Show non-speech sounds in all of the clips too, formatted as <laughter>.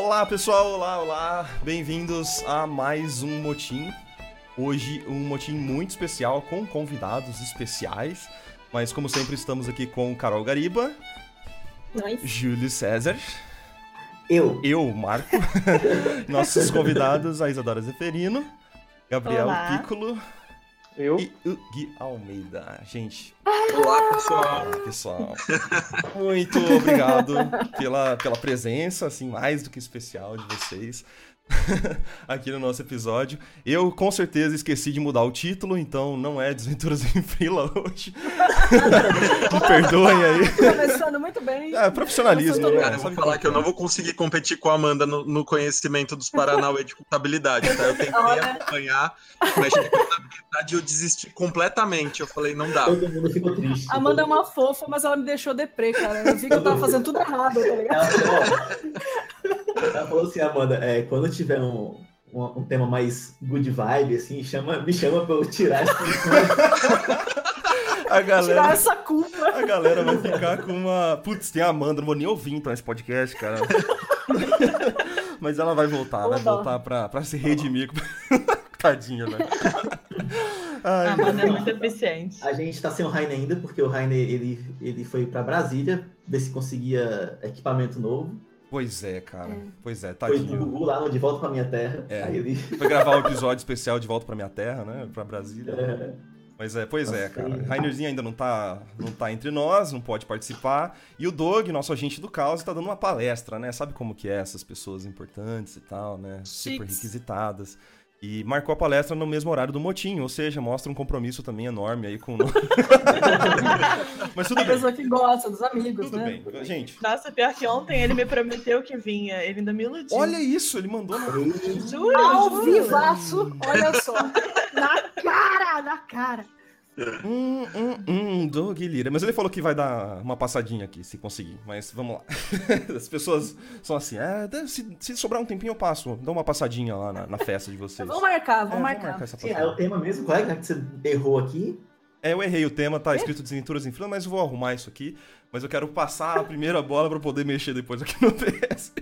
Olá pessoal, olá, olá, bem-vindos a mais um motim. Hoje um motim muito especial com convidados especiais, mas como sempre estamos aqui com Carol Gariba, Nós. Júlio César, Eu. eu, Marco, <laughs> nossos convidados, a Isadora Zeferino, Gabriel Olá. Piccolo Eu? e o Gui Almeida. Gente, Olá, pessoal. Olá, pessoal. Muito obrigado pela, pela presença, assim, mais do que especial de vocês <laughs> aqui no nosso episódio. Eu, com certeza, esqueci de mudar o título, então não é Desventuras em Frila <laughs> hoje. Me perdoem aí. Começando muito bem. É, profissionalismo, né? Cara, eu vou falar que eu não vou conseguir competir com a Amanda no, no conhecimento dos Paranauê de contabilidade, tá? Eu <laughs> tentei Olha. acompanhar, mas de contabilidade eu desisti completamente. Eu falei, não dá. Todo mundo ficou triste. A Amanda é uma fofa, mas ela me deixou deprê, cara. Eu vi que eu tava fazendo tudo errado, tá ligado? Ela falou, ela falou assim, Amanda, é, quando tiver um, um, um tema mais good vibe, assim, chama, me chama pra eu tirar esse <laughs> A Tirar galera, essa culpa. a galera vai ficar com uma. Putz, tem a Amanda, não vou nem ouvir então esse podcast, cara. <laughs> Mas ela vai voltar, vai voltar pra, pra se redimir. <laughs> Tadinha, velho. A Ai, Amanda é muito eficiente. A gente tá sem o Rainer ainda, porque o Rainer, ele, ele foi pra Brasília, ver se conseguia equipamento novo. Pois é, cara. É. Pois é, Foi do tadinho. Gugu lá no De Volta Pra Minha Terra. É. Aí ele... Foi gravar um episódio especial de volta pra minha terra, né? Pra Brasília. É, Mas é, pois é, Nossa, cara. aí- Rainerzinho ainda não tá, não tá entre nós, não pode participar. E o Doug, nosso agente do caos, tá dando uma palestra, né? Sabe como que é essas pessoas importantes e tal, né? Super Chiques. requisitadas. E marcou a palestra no mesmo horário do motim, ou seja, mostra um compromisso também enorme aí com o. <laughs> Mas tudo A bem, pessoa que gosta dos amigos, tudo né? bem. Gente, Nossa, pior que ontem ele me prometeu que vinha. Ele ainda me iludiu. olha isso, ele mandou no juro, Ao juro. vivaço, olha só. Na cara, na cara. <laughs> Hum, hum, hum, Doug Lira. Mas ele falou que vai dar uma passadinha aqui, se conseguir. Mas vamos lá. <laughs> As pessoas são assim, é, deve- se, se sobrar um tempinho eu passo. Dá uma passadinha lá na, na festa de vocês. Vamos marcar, É, vamos marcar. essa sim, é o tema mesmo, qual é que você errou aqui? É, eu errei o tema, tá escrito Desventuras em Fila, mas eu vou arrumar isso aqui. Mas eu quero passar a primeira bola pra poder mexer depois aqui no <laughs> PS.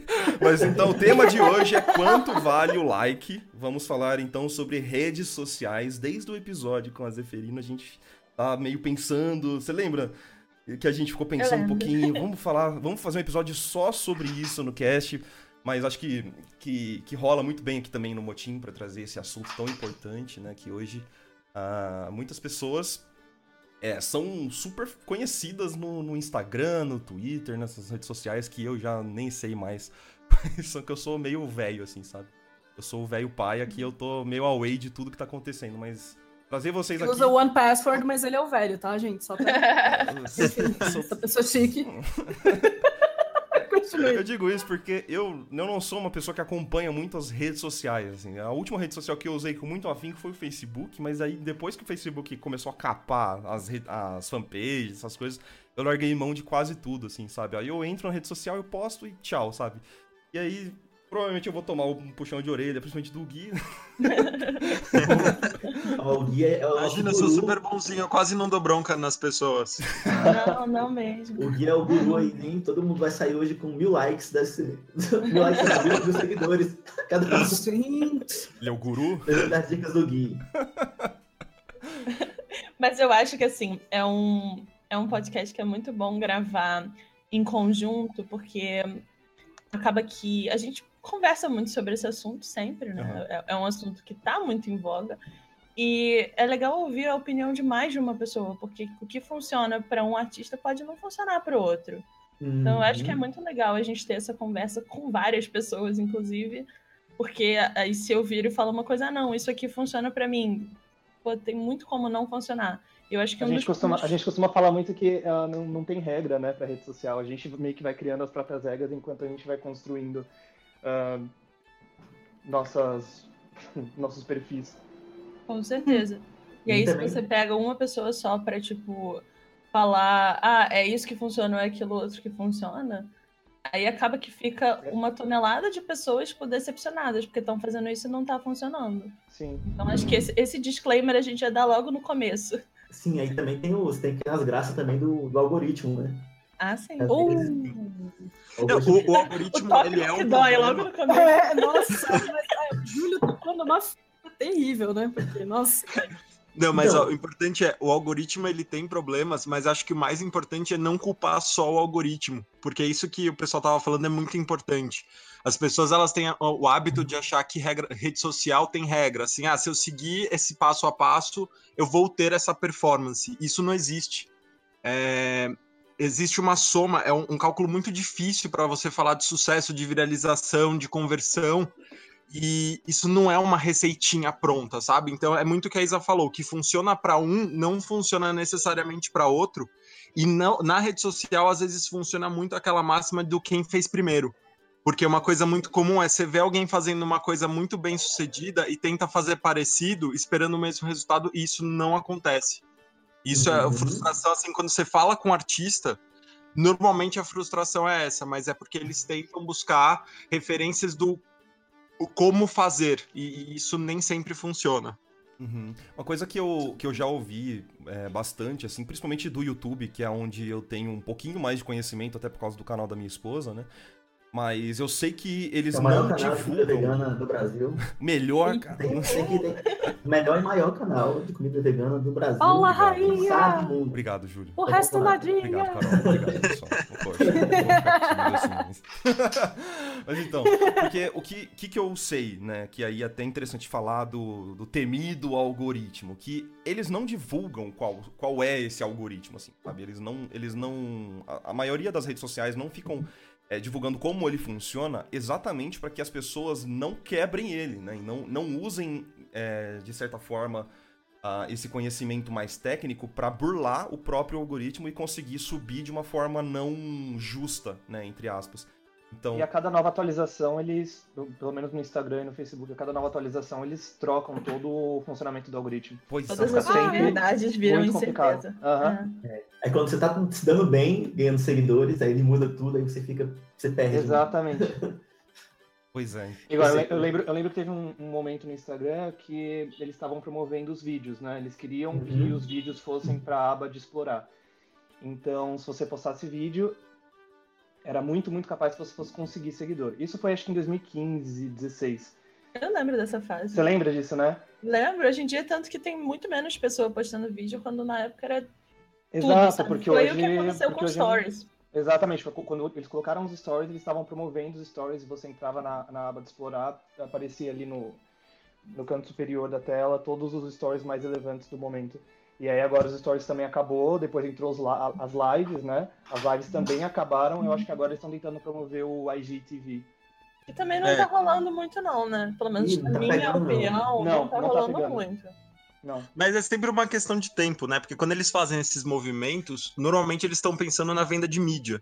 Mas então, o tema de hoje é quanto vale o like. Vamos falar então sobre redes sociais. Desde o episódio com a Zeferina, a gente tá meio pensando. Você lembra? Que a gente ficou pensando um pouquinho. Vamos falar, vamos fazer um episódio só sobre isso no cast. Mas acho que, que, que rola muito bem aqui também no Motim pra trazer esse assunto tão importante, né? Que hoje ah, muitas pessoas é, são super conhecidas no, no Instagram, no Twitter, nessas redes sociais que eu já nem sei mais. <laughs> Só que eu sou meio velho, assim, sabe? Eu sou o velho pai aqui, eu tô meio away de tudo que tá acontendo, mas trazer vocês Ele aqui. usa o One Password, mas ele é o velho, tá, gente? Só pra <laughs> <laughs> Sou- essa pessoa chique. Eu digo isso porque eu, eu não sou uma pessoa que acompanha muito as redes sociais. Assim. A última rede social que eu usei com muito afinco foi o Facebook, mas aí depois que o Facebook começou a capar as, as fanpages, essas coisas, eu larguei mão de quase tudo, assim, sabe? Aí eu entro na rede social, eu posto e tchau, sabe? E aí, provavelmente eu vou tomar um puxão de orelha, principalmente do Gui. <laughs> O guia é o Imagina, eu sou super bonzinho, eu quase não dou bronca nas pessoas. Não, não mesmo. O guia é o guru aí, nem todo mundo vai sair hoje com mil likes, deve ser. <laughs> mil likes, mil seguidores. Cada um Gente, Ele é o guru. das dicas do Gui. <laughs> Mas eu acho que, assim, é um, é um podcast que é muito bom gravar em conjunto, porque acaba que a gente conversa muito sobre esse assunto sempre, né? Aham. É, é um assunto que tá muito em voga. E é legal ouvir a opinião de mais de uma pessoa, porque o que funciona para um artista pode não funcionar para o outro. Então, eu acho que é muito legal a gente ter essa conversa com várias pessoas, inclusive, porque aí se eu viro e falo uma coisa, ah, não, isso aqui funciona pra mim, pô, tem muito como não funcionar. Eu acho que A um gente, dos costuma, pontos- a gente costuma falar muito que ah, não, não tem regra, né, pra rede social. A gente meio que vai criando as próprias regras enquanto a gente vai construindo ah, nossas, <laughs> nossos perfis. Com certeza. E aí, se também- você pega uma pessoa só pra, tipo, falar, ah, é isso que funciona ou é aquilo outro que funciona, aí acaba que fica uma tonelada de pessoas, tipo, decepcionadas, porque estão fazendo isso e não tá funcionando. Sim. Então, acho que esse, esse disclaimer a gente já dá logo no começo. Sim, aí também tem, os, tem as graças também do, do algoritmo, né? Ah, sim. Vezes. Ou Não, o, o O <laughs> algoritmo, tópico ele é um dói logo no começo. É, nossa, mas é, Júlio tocou numa fita terrível, né? Porque, nossa, Não, mas Então- ó, o importante é, o algoritmo ele tem problemas, mas acho que o mais importante é não culpar só o algoritmo, porque isso que o pessoal tava falando é muito importante. As pessoas elas têm o hábito de achar que regra, rede social tem regra, assim, ah, se eu seguir esse passo a passo, eu vou ter essa performance. Isso não existe. É, existe uma soma, é um, um cálculo muito difícil para você falar de sucesso, de viralização, de conversão. E isso não é uma receitinha pronta, sabe? Então é muito o que a Isa falou, que funciona para um, não funciona necessariamente para outro. E não, na rede social, às vezes, funciona muito aquela máxima do quem fez primeiro. Porque uma coisa muito comum é você ver alguém fazendo uma coisa muito bem sucedida e tenta fazer parecido, esperando o mesmo resultado, e isso não acontece. Isso é Uhum. frustração, assim, quando você fala com um artista, normalmente a frustração é essa, mas é porque eles tentam buscar referências do o como fazer, e e isso nem sempre funciona. Uhum. Uma coisa que eu, que eu já ouvi é, bastante, assim, principalmente do YouTube, que é onde eu tenho um pouquinho mais de conhecimento, até por causa do canal da minha esposa, né? Mas eu sei que eles É o maior não canal de comida divulgam vegana do Brasil. melhor, cara. Tem, tem o melhor e maior canal de comida vegana do Brasil. Olá, cara. rainha! Obrigado, Júlio. o resto nadinha. Obrigado, Carol. Obrigado, pessoal. Poxa, eu vou ficar tímido assim, mas... mas então, porque o que, que, que eu sei, né? Que aí é até interessante falar do, do temido algoritmo, que eles não divulgam qual, qual é esse algoritmo, assim, sabe? Eles não. Eles não. A, a maioria das redes sociais não ficam. É, divulgando como ele funciona, exatamente para que as pessoas não quebrem ele, né? E não, não usem, é, de certa forma, ah, esse conhecimento mais técnico para burlar o próprio algoritmo e conseguir subir de uma forma não justa, né, entre aspas. Então, E a cada nova atualização, eles, pelo menos no Instagram e no Facebook, a cada nova atualização, eles trocam todo o funcionamento do algoritmo. pois Todas é, as verdades viram incerteza. Aham. É. É quando você tá se dando bem, ganhando seguidores, aí ele muda tudo, aí você fica. Você perde. Exatamente. <laughs> pois é. Igual, eu, lembro, eu lembro que teve um, um momento no Instagram que eles estavam promovendo os vídeos, né? Eles queriam Uhum. que os vídeos fossem para a aba de explorar. Então, se você postasse vídeo, era muito, muito capaz que você fosse conseguir seguidor. Isso foi acho que em 2015, 16. Eu lembro dessa fase. Você lembra disso, né? Lembro, hoje em dia, tanto que tem muito menos pessoa postando vídeo, quando na época era Exato, sabe? porque Foi hoje. o que aconteceu com hoje- Stories. Exatamente, foi quando eles colocaram os stories, eles estavam promovendo os stories e você entrava na, na aba de explorar, aparecia ali no, no canto superior da tela todos os stories mais relevantes do momento. E aí agora os stories também acabou, depois entrou os as lives, né? As lives também acabaram, eu acho que agora eles estão tentando promover o IGTV. E também não É. tá rolando muito, não, né? Pelo menos Ih, na tá minha pegando, opinião, não, Não, tá não tá rolando pegando. muito. Não. Mas é sempre uma questão de tempo, né? Porque quando eles fazem esses movimentos, normalmente eles estão pensando na venda de mídia.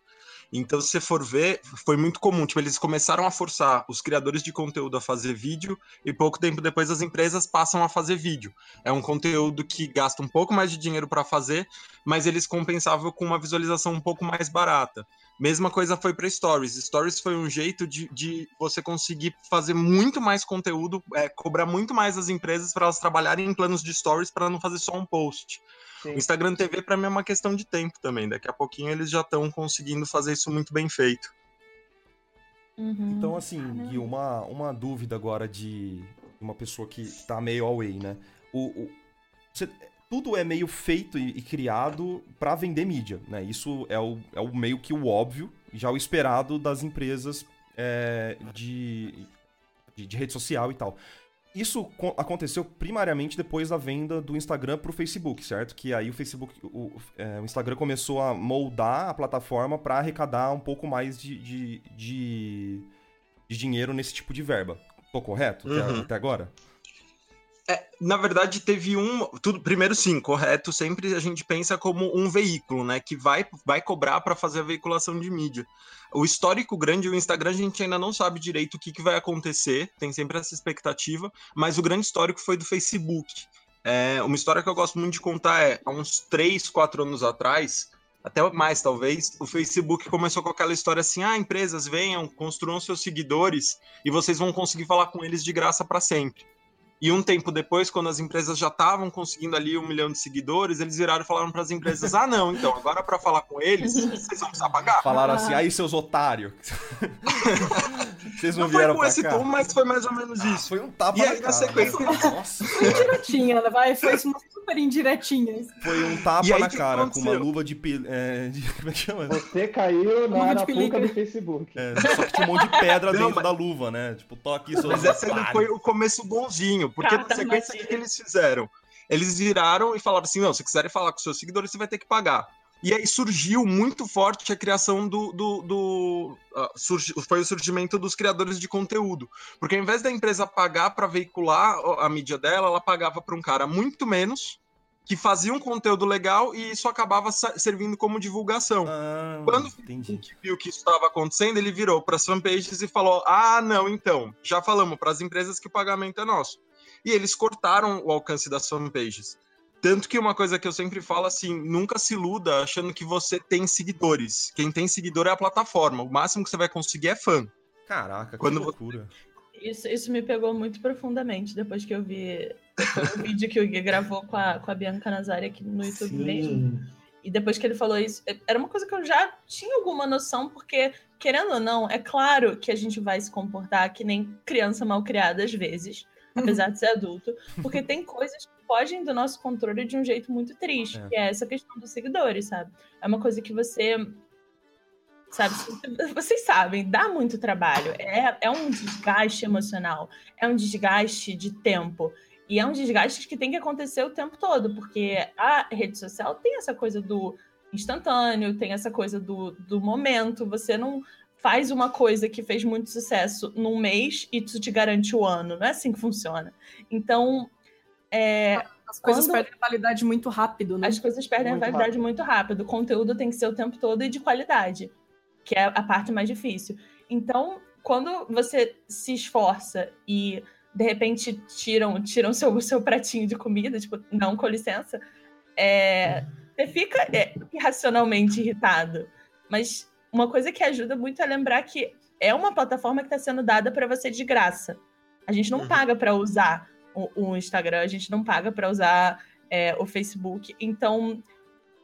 Então, se você for ver, foi muito comum. Tipo, eles começaram a forçar os criadores de conteúdo a fazer vídeo e pouco tempo depois as empresas passam a fazer vídeo. É um conteúdo que gasta um pouco mais de dinheiro para fazer, mas eles compensavam com uma visualização um pouco mais barata. Mesma coisa foi para Stories. Stories foi um jeito de, de você conseguir fazer muito mais conteúdo, é, cobrar muito mais as empresas para elas trabalharem em planos de Stories para não fazer só um post. Sim. O Instagram TV para mim é uma questão de tempo também. Daqui a pouquinho eles já estão conseguindo fazer isso muito bem feito. Uhum. Então, assim, Gui, uma, uma dúvida agora de uma pessoa que tá meio away, né? O, o- você- tudo é meio feito e, e criado para vender mídia, né? Isso é o, é o meio que o óbvio, já o esperado das empresas é, de, de, de rede social e tal. Isso co- aconteceu primariamente depois da venda do Instagram pro Facebook, certo? Que aí o Facebook, o, é, o Instagram começou a moldar a plataforma para arrecadar um pouco mais de, de, de, de dinheiro nesse tipo de verba. Tô correto até, Uhum. até agora? Na verdade, teve um. Tudo, primeiro, sim, correto. Sempre a gente pensa como um veículo, né? Que vai, vai cobrar para fazer a veiculação de mídia. O histórico grande, o Instagram, a gente ainda não sabe direito o que, que vai acontecer, tem sempre essa expectativa, mas o grande histórico foi do Facebook. É, uma história que eu gosto muito de contar é: há uns 3, 4 anos atrás, até mais talvez, o Facebook começou com aquela história assim: ah, empresas venham, construam seus seguidores e vocês vão conseguir falar com eles de graça para sempre. E um tempo depois, quando as empresas já estavam conseguindo ali um milhão de seguidores, eles viraram e falaram para as empresas: ah, não, então, agora para falar com eles, vocês vão precisar pagar. Falaram assim: aí, seus otários. <laughs> vocês não, não vieram foi com esse cá. tom, mas foi mais ou menos isso. Foi um tapa e na aí, cara. na sequência. Nossa. Foi indiretinha, né? vai. Foi uma super indiretinha. Foi um tapa na cara, com uma luva de, é, de. <laughs> Como é que chama? Você caiu na arapuca do Facebook. É, só que tinha um monte de pedra não, dentro mas... da luva, né? Tipo, toque seus Mas esse não foi o começo bonzinho, porque na sequência, o que eles fizeram? Eles viraram e falaram assim: não, se quiserem falar com seus seguidores, você vai ter que pagar. E aí surgiu muito forte a criação do. do, do uh, surgi, foi o surgimento dos criadores de conteúdo. Porque ao invés da empresa pagar para veicular a mídia dela, ela pagava para um cara muito menos, que fazia um conteúdo legal e isso acabava servindo como divulgação. Ah, Quando entendi. viu que isso estava acontecendo, ele virou para as fanpages e falou: Ah, não, então, já falamos para as empresas que o pagamento é nosso. E eles cortaram o alcance das fanpages. Tanto que uma coisa que eu sempre falo assim, nunca se iluda achando que você tem seguidores. Quem tem seguidor é a plataforma. O máximo que você vai conseguir é fã. Caraca, Quando que loucura. Isso, isso me pegou muito profundamente depois que eu vi o vídeo que o Gui gravou com a, com a Bianca Nazari aqui no YouTube Sim. mesmo. E depois que ele falou isso, é, era uma coisa que eu já tinha alguma noção, porque, querendo ou não, é claro que a gente vai se comportar que nem criança mal criada às vezes, apesar de ser adulto, porque tem coisas fogem do nosso controle de um jeito muito triste, é. que é essa questão dos seguidores, sabe? É uma coisa que você. Sabe, vocês sabem, dá muito trabalho. É, é um desgaste emocional, é um desgaste de tempo. E é um desgaste que tem que acontecer o tempo todo, porque a rede social tem essa coisa do instantâneo, tem essa coisa do, do momento. Você não faz uma coisa que fez muito sucesso num mês e isso te garante o ano. Não é assim que funciona. Então, é, as coisas perdem a validade muito rápido, né? As coisas perdem muito a validade rápido. muito rápido. O conteúdo tem que ser o tempo todo e de qualidade, que é a parte mais difícil. Então, quando você se esforça e de repente tiram tiram seu seu pratinho de comida, tipo, não, com licença, é, você fica é, irracionalmente irritado. Mas uma coisa que ajuda muito é lembrar que é uma plataforma que está sendo dada para você de graça. A gente não uhum. paga para usar o, o Instagram, a gente não paga para usar é, o Facebook. Então,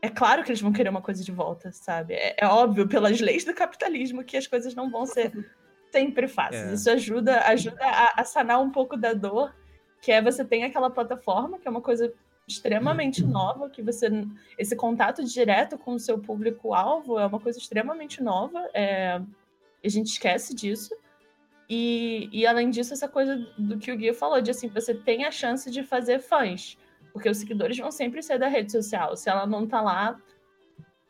é claro que eles vão querer uma coisa de volta, sabe? É, é, óbvio, pelas leis do capitalismo, que as coisas não vão ser <laughs> sempre fáceis. É. Isso ajuda, ajuda a, a, sanar um pouco da dor, que é você tem aquela plataforma, que é uma coisa extremamente nova, que você. Esse contato direto com o seu público-alvo é uma coisa extremamente nova. É, a gente esquece disso. E, e além disso, essa coisa do que o Guia falou, de assim, você tem a chance de fazer fãs. Porque os seguidores vão sempre ser da rede social. Se ela não tá lá,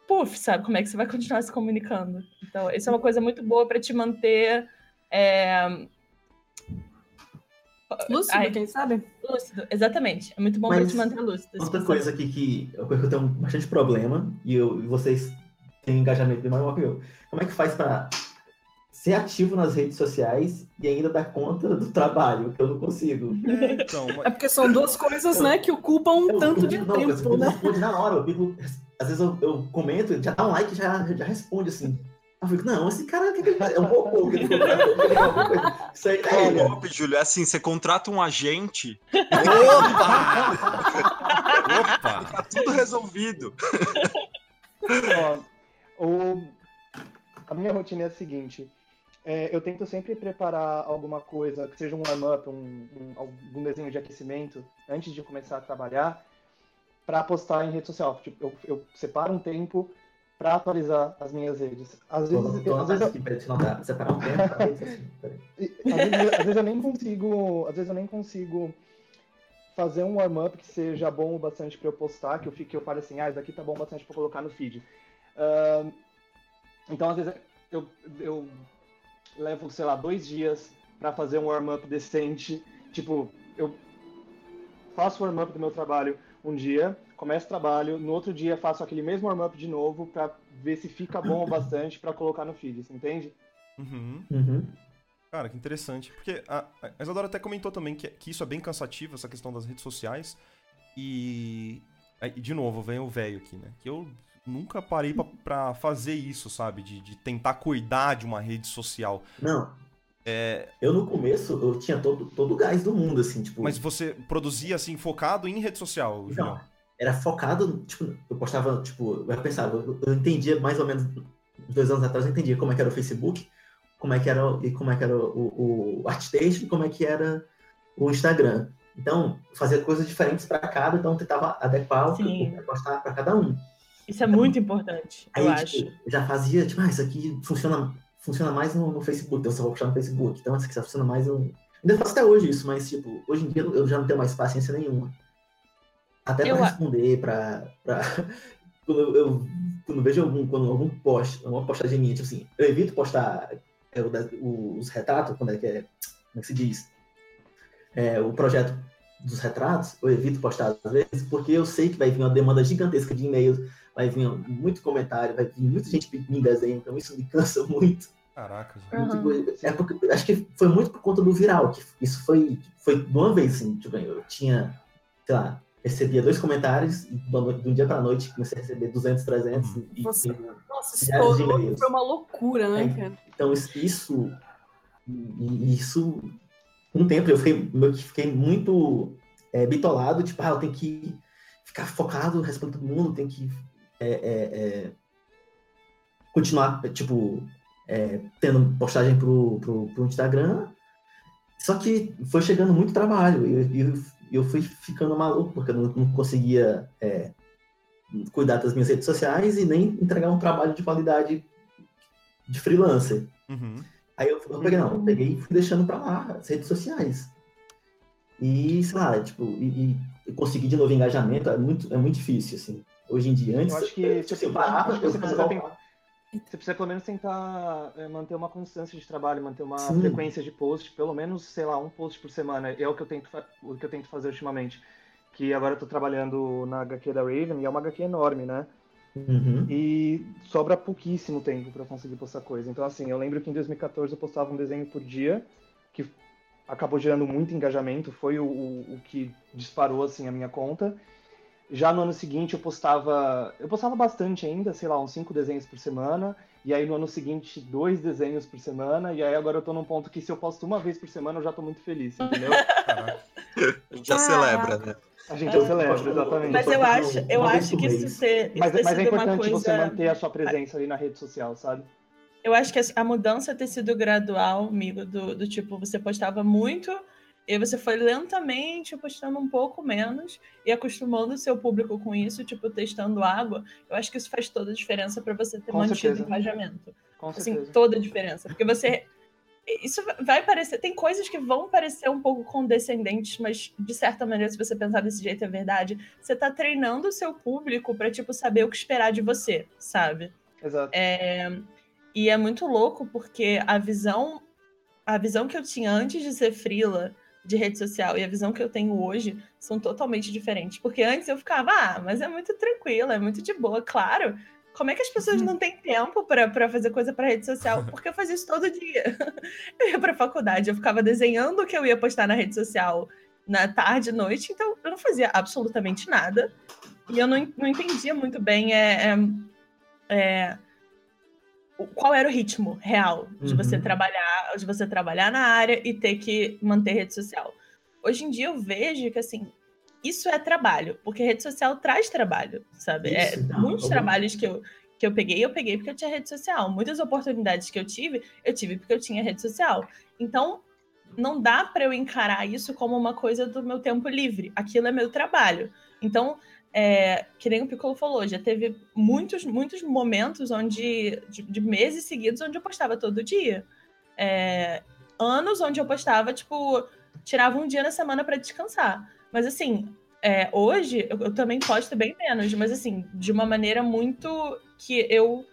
puf, sabe? Como é que você vai continuar se comunicando? Então, isso é uma coisa muito boa para te manter. É... Lúcido, Ai, quem sabe? Lúcido, exatamente. É muito bom para te manter lúcido. Outra coisa aqui que eu, eu tenho bastante problema, e, eu, e vocês têm engajamento bem maior que eu. Como é que faz para ser ativo nas redes sociais e ainda dar conta do trabalho, que eu não consigo. É, então, é porque são duas coisas, né, que ocupam um eu, tanto eu, de não, tempo, eu, né? na hora, eu às vezes eu, eu comento, já dá um like, já, já responde assim. Eu fico, não, esse cara que ele é um robô. Que <laughs> Isso aí é ele. Golpe, Júlio, é assim, você contrata um agente. Opa! Opa! Tá tudo resolvido. Ó, o... A minha rotina é a seguinte é, eu tento sempre preparar alguma coisa, que seja um warm-up, um, um, algum desenho de aquecimento, antes de começar a trabalhar, para postar em rede social. Tipo, eu, eu separo um tempo para atualizar as minhas redes. Às vezes, tô, às vezes eu... te notar, separar um tempo assim, às, vezes, às vezes eu nem consigo, às vezes eu nem consigo fazer um warm-up que seja bom o bastante para eu postar, que eu fique, eu fale assim, ah, isso aqui tá bom bastante para colocar no feed. Uh, então, às vezes eu, eu levo, sei lá, dois dias para fazer um warm-up decente. Tipo, eu faço o warm-up do meu trabalho um dia, começo o trabalho, no outro dia faço aquele mesmo warm-up de novo para ver se fica bom o <clears throat> bastante para colocar no feed, você entende? Uhum. Uhum. Cara, que interessante. Porque a, a Isadora até comentou também que, que isso é bem cansativo, essa questão das redes sociais. E. de novo, vem o velho aqui, né? Que eu nunca parei para fazer isso, sabe? De, de tentar cuidar de uma rede social. Não. É... Eu no começo, eu tinha todo, todo o gás do mundo, assim, tipo. Mas você produzia assim, focado em rede social, Julião? Não, era focado, tipo, eu postava, tipo, eu pensava, eu, entendia mais ou menos dois anos atrás, eu entendia como é que era o Facebook, como é que era, e como é que era o, o ArtStation e como é que era o Instagram. Então, fazia coisas diferentes para cada, então tentava adequar o que eu postar para cada um. Isso é então, muito importante, aí, eu tipo, acho. Já fazia, tipo, ah, isso aqui funciona, funciona mais no, no Facebook, então eu só vou postar no Facebook. Então, isso aqui funciona mais no... Ainda faço até hoje isso, mas, tipo, hoje em dia eu já não tenho mais paciência nenhuma. Até para responder, para... Pra... <laughs> quando eu, eu, quando vejo algum, quando algum post, uma postagem minha, tipo assim, eu evito postar é, o, os retratos, quando é que é, como é que se diz? É, o projeto dos retratos, eu evito postar às vezes, porque eu sei que vai vir uma demanda gigantesca de e-mails, vai vir muito comentário, vai vir muita gente pedindo em desenho, então isso me <laughs> cansa muito. Caraca, uhum. é porque, acho que foi muito por conta do viral, que isso foi, foi de uma vez, assim, tipo, eu tinha, sei lá, recebia dois comentários e de um dia para noite comecei a receber 200, 300 uhum. e, Nossa, e, nossa isso foi uma loucura, né, é, cara? Então isso, isso, um tempo eu fiquei, eu fiquei muito é, bitolado, tipo, ah, eu tenho que ficar focado, responder todo mundo, tem que é, é, é, continuar, tipo, é, tendo postagem pro, pro, pro, Instagram. Só que foi chegando muito trabalho e eu, eu, eu, fui ficando maluco, porque eu não, não conseguia é, cuidar das minhas redes sociais e nem entregar um trabalho de qualidade de freelancer. Uhum. Aí eu, eu peguei, não, eu peguei e fui deixando para lá as redes sociais. E, sei lá, tipo, e, e conseguir de novo engajamento é muito, é muito difícil, assim. Hoje em dia, antes. Eu acho que se você parar, você precisa tentar. Você precisa pelo menos tentar é, manter uma constância de trabalho, manter uma Sim. frequência de post, pelo menos, sei lá, um post por semana. É o que eu tento, o que eu tento fazer ultimamente. Que agora eu tô trabalhando na HQ da Raven, e é uma HQ enorme, né? Uhum. E sobra pouquíssimo tempo para conseguir postar coisa. Então, assim, eu lembro que em 2014 eu postava um desenho por dia, que acabou gerando muito engajamento, foi o, o, o que disparou, assim, a minha conta. Já no ano seguinte eu postava. Eu postava bastante ainda, sei lá, uns cinco desenhos por semana. E aí no ano seguinte, dois desenhos por semana. E aí agora eu tô num ponto que se eu posto uma vez por semana, eu já tô muito feliz, entendeu? a gente já ah, celebra, né? A gente é, celebra, exatamente. Mas eu acho, eu acho que isso ser. Mas, mas é importante coisa... você manter a sua presença ali na rede social, sabe? Eu acho que a mudança ter sido gradual, amigo, do, do tipo, você postava muito e você foi lentamente postando um pouco menos e acostumando o seu público com isso, tipo, testando água. Eu acho que isso faz toda a diferença para você ter com mantido certeza. engajamento. Com assim, certeza. toda a diferença. Porque você isso vai parecer. Tem coisas que vão parecer um pouco condescendentes, mas de certa maneira, se você pensar desse jeito, é verdade. Você tá treinando o seu público para tipo, saber o que esperar de você, sabe? Exato. É, e é muito louco porque a visão. A visão que eu tinha antes de ser frila de rede social e a visão que eu tenho hoje são totalmente diferentes. Porque antes eu ficava, ah, mas é muito tranquilo, é muito de boa. Claro, como é que as pessoas uhum. não têm tempo para fazer coisa para rede social? <laughs> Porque eu fazia isso todo dia. <laughs> Eu ia para faculdade, eu ficava desenhando o que eu ia postar na rede social na tarde, noite, então eu não fazia absolutamente nada. E eu não, não entendia muito bem é, é, é qual era o ritmo real de uhum. você trabalhar, de você trabalhar na área e ter que manter rede social. Hoje em dia eu vejo que assim, isso é trabalho, porque rede social traz trabalho, sabe? É, isso, é, muitos trabalhos que eu, que eu peguei, eu peguei porque eu tinha rede social. Muitas oportunidades que eu tive, eu tive porque eu tinha rede social. Então, não dá para eu encarar isso como uma coisa do meu tempo livre. Aquilo é meu trabalho. Então, é, que nem o Piccolo falou, já teve muitos, muitos momentos onde, de, de meses seguidos, onde eu postava todo dia. É, anos onde eu postava, tipo, tirava um dia na semana para descansar. Mas assim, é, hoje eu, eu, também posto bem menos, mas assim, de uma maneira muito que eu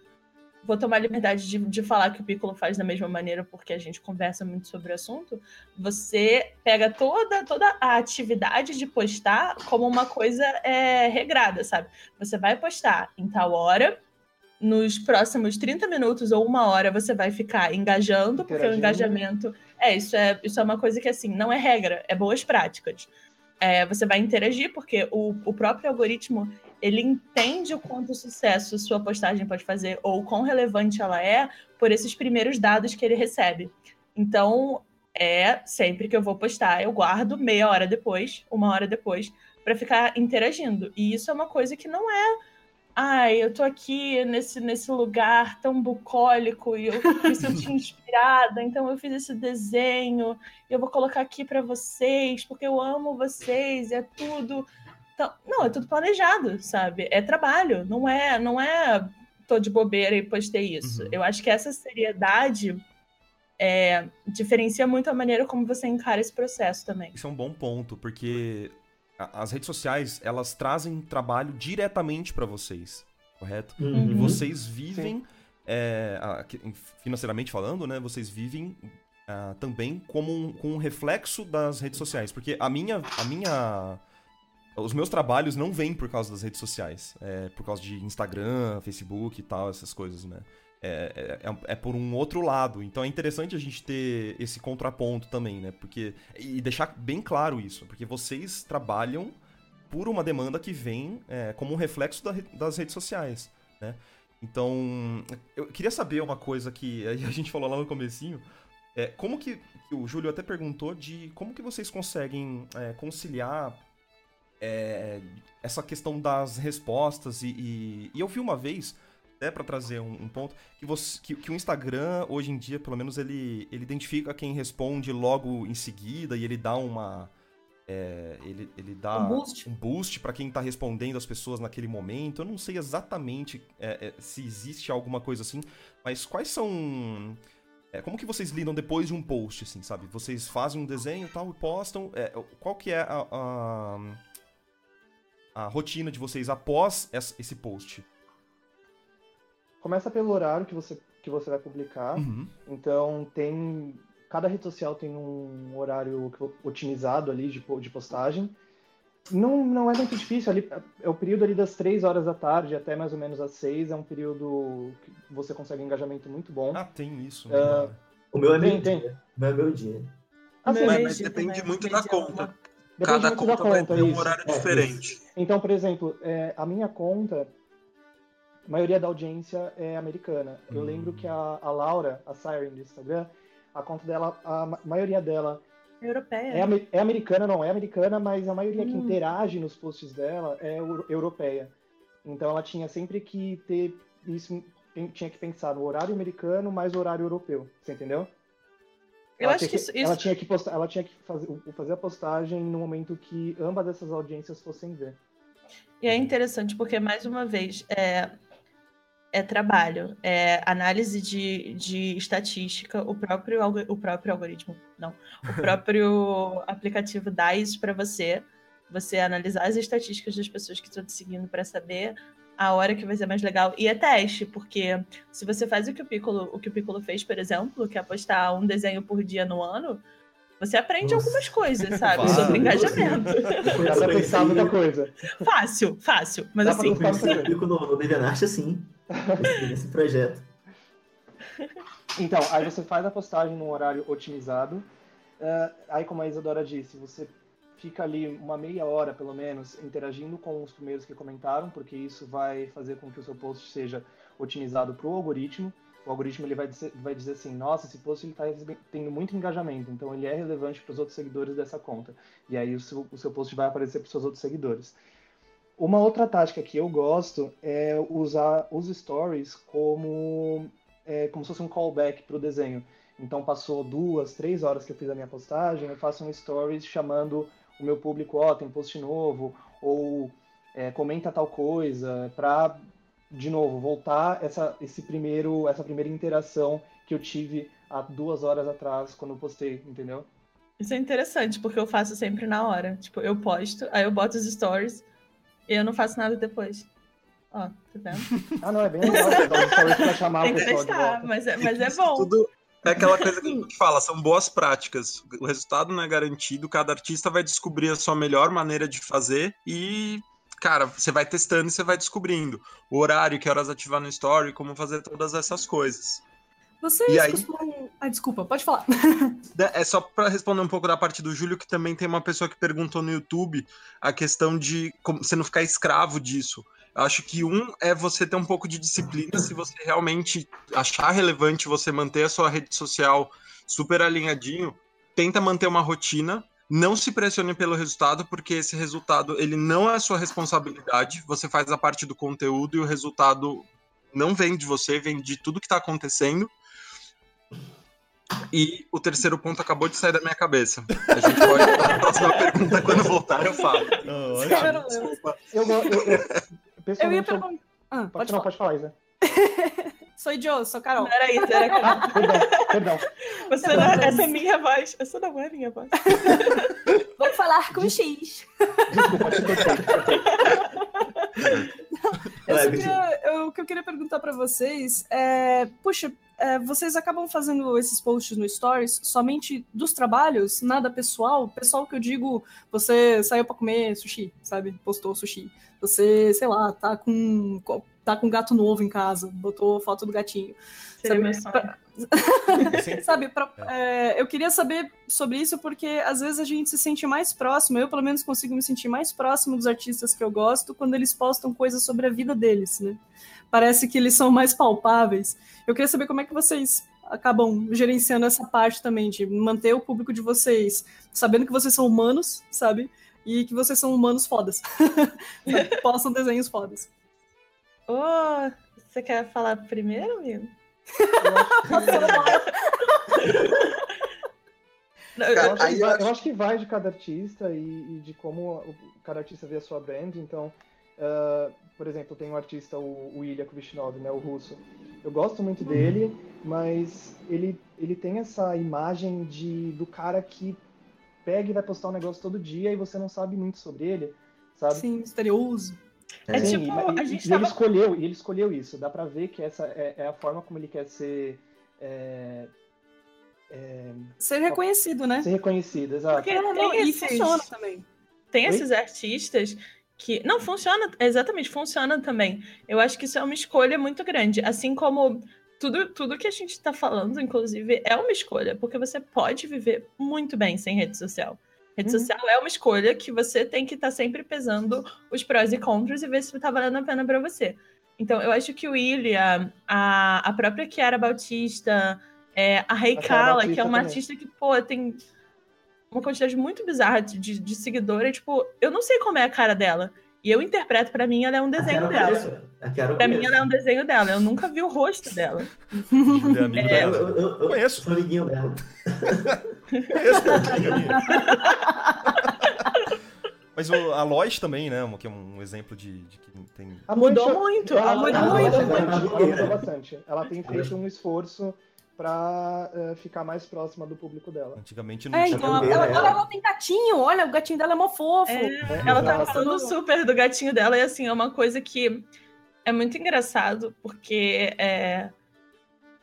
vou tomar a liberdade de, de falar que o Piccolo faz da mesma maneira, porque a gente conversa muito sobre o assunto. Você pega toda, toda a atividade de postar como uma coisa é, regrada, sabe? Você vai postar em tal hora, nos próximos 30 minutos ou uma hora você vai ficar engajando, porque o engajamento. É, isso é, isso é uma coisa que assim, não é regra, é boas práticas é, você vai interagir, porque o, o próprio algoritmo ele entende o quanto sucesso sua postagem pode fazer ou quão relevante ela é por esses primeiros dados que ele recebe. Então, é sempre que eu vou postar, eu guardo meia hora depois, uma hora depois, para ficar interagindo. E isso é uma coisa que não é. Ai, eu tô aqui nesse, nesse lugar tão bucólico e eu me <laughs> senti inspirada, então eu fiz esse desenho, eu vou colocar aqui para vocês, porque eu amo vocês, é tudo. Então, não, é tudo planejado, sabe? É trabalho, não é, não é tô de bobeira e postei isso. Uhum. Eu acho que essa seriedade é, diferencia muito a maneira como você encara esse processo também. Isso é um bom ponto, porque as redes sociais, elas trazem trabalho diretamente para vocês, correto? Uhum. E vocês vivem, é, financeiramente falando, né? Vocês vivem uh, também como um, com um reflexo das redes sociais. Porque a minha, a minha os meus trabalhos não vêm por causa das redes sociais. É por causa de Instagram, Facebook e tal, essas coisas, né? É, é, é, é, por um outro lado. Então é interessante a gente ter esse contraponto também, né? Porque, e deixar bem claro isso, porque vocês trabalham por uma demanda que vem é, como um reflexo da, das redes sociais, né? Então, eu queria saber uma coisa que <laughs> a gente falou lá no comecinho, é, como que, o Júlio até perguntou de como que vocês conseguem é, conciliar é, essa questão das respostas e, e, e, eu vi uma vez até para trazer um, um, ponto que, você, que, que, o Instagram hoje em dia pelo menos ele, ele identifica quem responde logo em seguida e ele dá uma é, ele, ele dá um boost, um boost para quem está respondendo as pessoas naquele momento. Eu não sei exatamente é, é, se existe alguma coisa assim, mas quais são é, como que vocês lidam depois de um post, assim, sabe? Vocês fazem um desenho e tal e postam. É, qual que é a, a, a rotina de vocês após esse post? Começa pelo horário que você, que você vai publicar. Uhum. Então, tem. Cada rede social tem um horário otimizado ali de, de postagem. Não, não é muito difícil. Ali, é o período ali das 3 horas da tarde até mais ou menos às 6. É um período que você consegue um engajamento muito bom. Ah, tem isso. Uh, o meu é meio tem, dia. O meu é meio dia. Mas, mas depende muito da conta. Depende Cada conta, conta vai ter um horário é, diferente. Isso. Então, por exemplo, é, a minha conta, a maioria da audiência é americana. Eu hum. lembro que a, a, Laura, a Siren do Instagram, a conta dela, a maioria dela Europeia. É, é, americana, não é americana, mas a maioria hum. que interage nos posts dela é europeia. Então ela tinha sempre que ter isso, tinha que pensar no horário americano mais o horário europeu. Você entendeu? Eu ela acho que, isso, Ela tinha que, postar, ela tinha que fazer, fazer a postagem no momento que ambas essas audiências fossem ver. E é interessante porque, mais uma vez, é, é trabalho, é análise de, de estatística, o próprio, o próprio algoritmo, não, o <laughs> próprio aplicativo dá isso para você, você analisar as estatísticas das pessoas que estão te seguindo para saber a hora que vai ser mais legal. E é teste, porque se você faz o que o Piccolo, o que o Piccolo fez, por exemplo, que é postar um desenho por dia no ano, você aprende Nossa. algumas coisas, sabe? Fácil. Sobre engajamento. Dá pra pensar muita coisa. Fácil, fácil. Mas Dá assim. Pra eu fico no, no DeviantArt assim, nesse projeto. Então, aí você faz a postagem num horário otimizado. Uh, aí, como a Isadora disse, você fica ali uma meia hora, pelo menos, interagindo com os primeiros que comentaram, porque isso vai fazer com que o seu post seja otimizado para o algoritmo. O algoritmo ele vai, dizer, vai dizer assim, nossa, esse post está tendo muito engajamento, então ele é relevante para os outros seguidores dessa conta. E aí o seu, o seu post vai aparecer para os seus outros seguidores. Uma outra tática que eu gosto é usar os stories como, é, como se fosse um callback para o desenho. Então passou duas, três horas que eu fiz a minha postagem, eu faço um stories chamando o meu público, ó, oh, tem post novo, ou é, comenta tal coisa, para de novo voltar essa, esse primeiro, essa primeira interação que eu tive há duas horas atrás quando eu postei, entendeu? Isso é interessante, porque eu faço sempre na hora. Tipo, eu posto, aí eu boto os stories eu não faço nada depois. Ó, tá vendo? <laughs> ah, não, é bem legal. Stories pra chamar Tem que testar, mas é, mas é bom. Tudo, é aquela coisa que a gente fala, são boas práticas. O resultado não é garantido, cada artista vai descobrir a sua melhor maneira de fazer e, cara, você vai testando e você vai descobrindo o horário, que horas ativar no story, como fazer todas essas coisas. Vocês e aí... costumam... Ah, desculpa, pode falar. <laughs> É só para responder um pouco da parte do Júlio, que também tem uma pessoa que perguntou no YouTube a questão de como você não ficar escravo disso. Acho que um é você ter um pouco de disciplina, se você realmente achar relevante você manter a sua rede social super alinhadinho, tenta manter uma rotina, não se pressione pelo resultado, porque esse resultado ele não é sua responsabilidade, você faz a parte do conteúdo e o resultado não vem de você, vem de tudo que está acontecendo. E o terceiro ponto acabou de sair da minha cabeça. A gente pode para a próxima pergunta quando voltar eu falo. Oh, Desculpa. Eu, eu, eu, Eu ia perguntar. Ah, Pode, pode não, falar. pode falar, Isa. <laughs> Sou Joe, sou Carol. Não era isso, era Ah, perdão, perdão. Você não, essa é minha voz. Essa não é minha voz. Vou falar com X. Desculpa, te cortei. Eu Vitinho. queria- eu- o que eu queria perguntar pra vocês é, puxa, é, vocês acabam fazendo esses posts no Stories somente dos trabalhos, nada pessoal? Pessoal que eu digo, você saiu pra comer sushi, sabe? Postou sushi. Você, sei lá, tá com tá com um gato novo em casa, botou foto do gatinho. Seria Sabe, meu sonho. pra- <laughs> Sabe, pra- é, eu queria saber sobre isso porque às vezes a gente se sente mais próximo, eu pelo menos consigo me sentir mais próximo dos artistas que eu gosto quando eles postam coisas sobre a vida deles, né? Parece que eles são mais palpáveis. Eu queria saber como é que vocês acabam gerenciando essa parte também, de manter o público de vocês sabendo que vocês são humanos, sabe? E que vocês são humanos fodas. <laughs> Postam desenhos fodas. Ô, você quer falar primeiro, amigo? Eu acho, que vai, acho- eu acho que vai de cada artista e, e de como cada artista vê a sua brand. Então, ah, por exemplo, tem um artista, o, o Ilya Krishnov, né, o russo. Eu gosto muito dele, mas ele, ele tem essa imagem de, do cara que pega e vai postar um negócio todo dia e você não sabe muito sobre ele, sabe? Sim, misterioso. É Sim, tipo, e, a gente e tava- ele escolheu, e ele escolheu isso. Dá pra ver que essa é, é a forma como ele quer ser, é, é, Ser reconhecido, né? ser reconhecido, exato. Porque Não, não, tem e funciona também. Tem Oi? esses artistas que. Não, funciona, exatamente, funciona também. Eu acho que isso é uma escolha muito grande. Assim como tudo, tudo que a gente está falando, inclusive, é uma escolha, porque você pode viver muito bem sem rede social. Rede Uhum. social é uma escolha que você tem que estar sempre pesando os prós e contras e ver se tá valendo a pena para você. Então, eu acho que o Ilha, a, a própria Chiara Bautista, é, a Rei A Chiara Kala, que é uma também. artista que, pô, tem uma quantidade muito bizarra de, de, de seguidora. e, Tipo, eu não sei como é a cara dela. E eu interpreto, pra mim, ela é um desenho dela. conheço. A Quero Pra mim, ela é um desenho dela. Eu nunca vi o rosto dela. <laughs> É amigo É, Eu, dela. eu, eu, eu Conheço. sou amiguinho dela. <laughs> Minha. <laughs> Mas o, a Lois também, né? Que é um exemplo de, de que tem. A Mudou muito. Ela, Mudou ela, muito. ela, ela mudou bastante. Ela tem feito um esforço pra eh, ficar mais próxima do público dela. Antigamente não É, tinha. então, ela, dela. ela, ela tem gatinho, olha, o gatinho dela é mó fofo. É, né? ela tá Exato. falando super do gatinho dela. E, assim, é uma coisa que é muito engraçado, porque... É...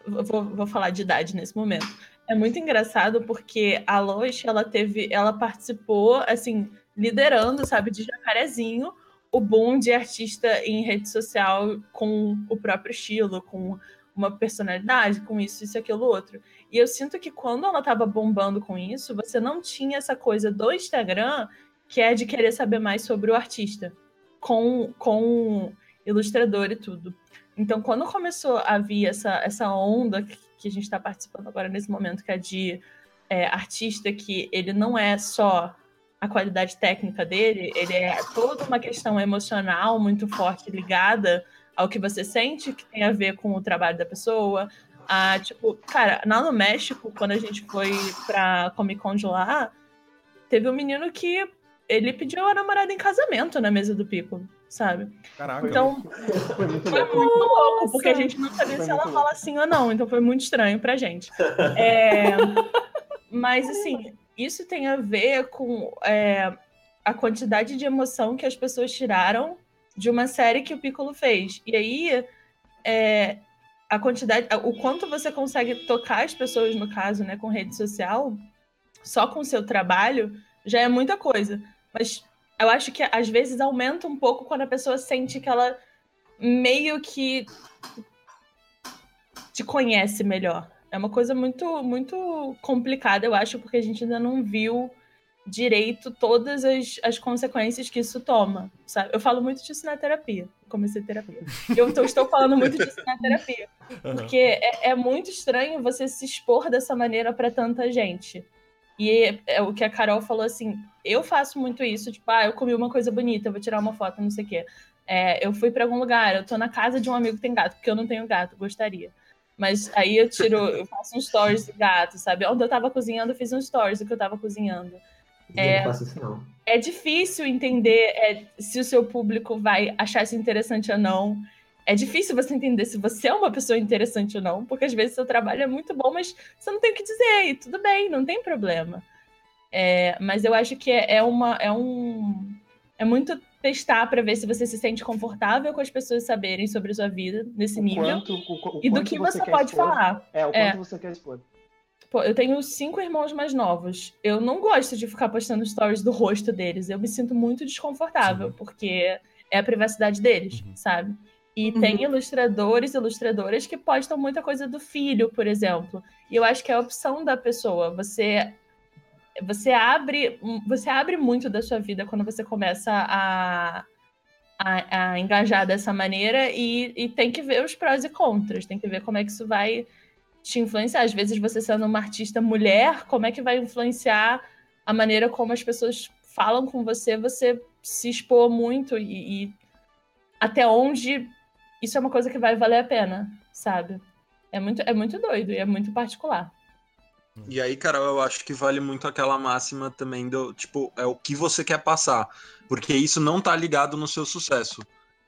Vou, vou falar de idade nesse momento. É muito engraçado porque a Lois, ela teve... Ela participou, assim, liderando, sabe, de Jacarezinho, o boom de artista em rede social com o próprio estilo, com uma personalidade, com isso, isso, aquilo, outro. E eu sinto que quando ela tava bombando com isso, você não tinha essa coisa do Instagram que é de querer saber mais sobre o artista, com, com ilustrador e tudo. Então, quando começou a vir essa, essa onda que, que a gente está participando agora nesse momento, que é de é, artista que ele não é só a qualidade técnica dele, ele é toda uma questão emocional muito forte ligada ao que você sente, que tem a ver com o trabalho da pessoa. Ah, tipo, cara, lá no México, quando a gente foi pra Comic Con de lá, teve um menino que ele pediu a namorada em casamento na mesa do Piccolo, sabe? Caraca. Então, Foi muito foi louco. muito louco, porque a gente não sabia Foi se ela fala sim ou não, então foi muito estranho pra gente. <laughs> É, mas, assim, isso tem a ver com é, a quantidade de emoção que as pessoas tiraram de uma série que o Piccolo fez. E aí, é, a quantidade, o quanto você consegue tocar as pessoas, no caso, né, com rede social, só com o seu trabalho, já é muita coisa. Mas eu acho que às vezes aumenta um pouco quando a pessoa sente que ela meio que te conhece melhor. É uma coisa muito, muito complicada, eu acho, porque a gente ainda não viu direito todas as, as consequências que isso toma, sabe? Eu falo muito disso na terapia. comecei terapia. Eu tô, estou falando muito disso na terapia. Porque é, é muito estranho você se expor dessa maneira para tanta gente. E é, é, o que a Carol falou assim: eu faço muito isso, tipo, ah, eu comi uma coisa bonita, eu vou tirar uma foto, não sei o quê. É, eu fui para algum lugar, eu tô na casa de um amigo que tem gato, porque eu não tenho gato, gostaria. Mas aí eu tiro, eu faço um stories do gato, sabe? Onde eu tava cozinhando, eu fiz um stories do que eu tava cozinhando. É, não é difícil entender é, se o seu público vai achar isso interessante ou não. É difícil você entender se você é uma pessoa interessante ou não, porque às vezes seu trabalho é muito bom, mas você não tem o que dizer, e tudo bem, não tem problema. É, mas eu acho que é, é, uma, é um. É muito testar para ver se você se sente confortável com as pessoas saberem sobre a sua vida nesse o nível. Quanto, o, o e do que você, você pode expor. falar. É, o quanto é. você quer expor. Pô, eu tenho cinco irmãos mais novos. Eu não gosto de ficar postando stories do rosto deles. Eu me sinto muito desconfortável, Sim. porque é a privacidade deles, uhum. sabe? E uhum. tem ilustradores e ilustradoras que postam muita coisa do filho, por exemplo. E eu acho que é a opção da pessoa. Você você abre você abre muito da sua vida quando você começa a, a, a engajar dessa maneira e, e tem que ver os prós e contras, tem que ver como é que isso vai te influenciar. Às vezes, você sendo uma artista mulher, como é que vai influenciar a maneira como as pessoas falam com você, você se expor muito e, e até onde isso é uma coisa que vai valer a pena, sabe? É muito, é muito doido e é muito particular. E aí, Carol, eu acho que vale muito aquela máxima também do, tipo, é o que você quer passar, porque isso não tá ligado no seu sucesso.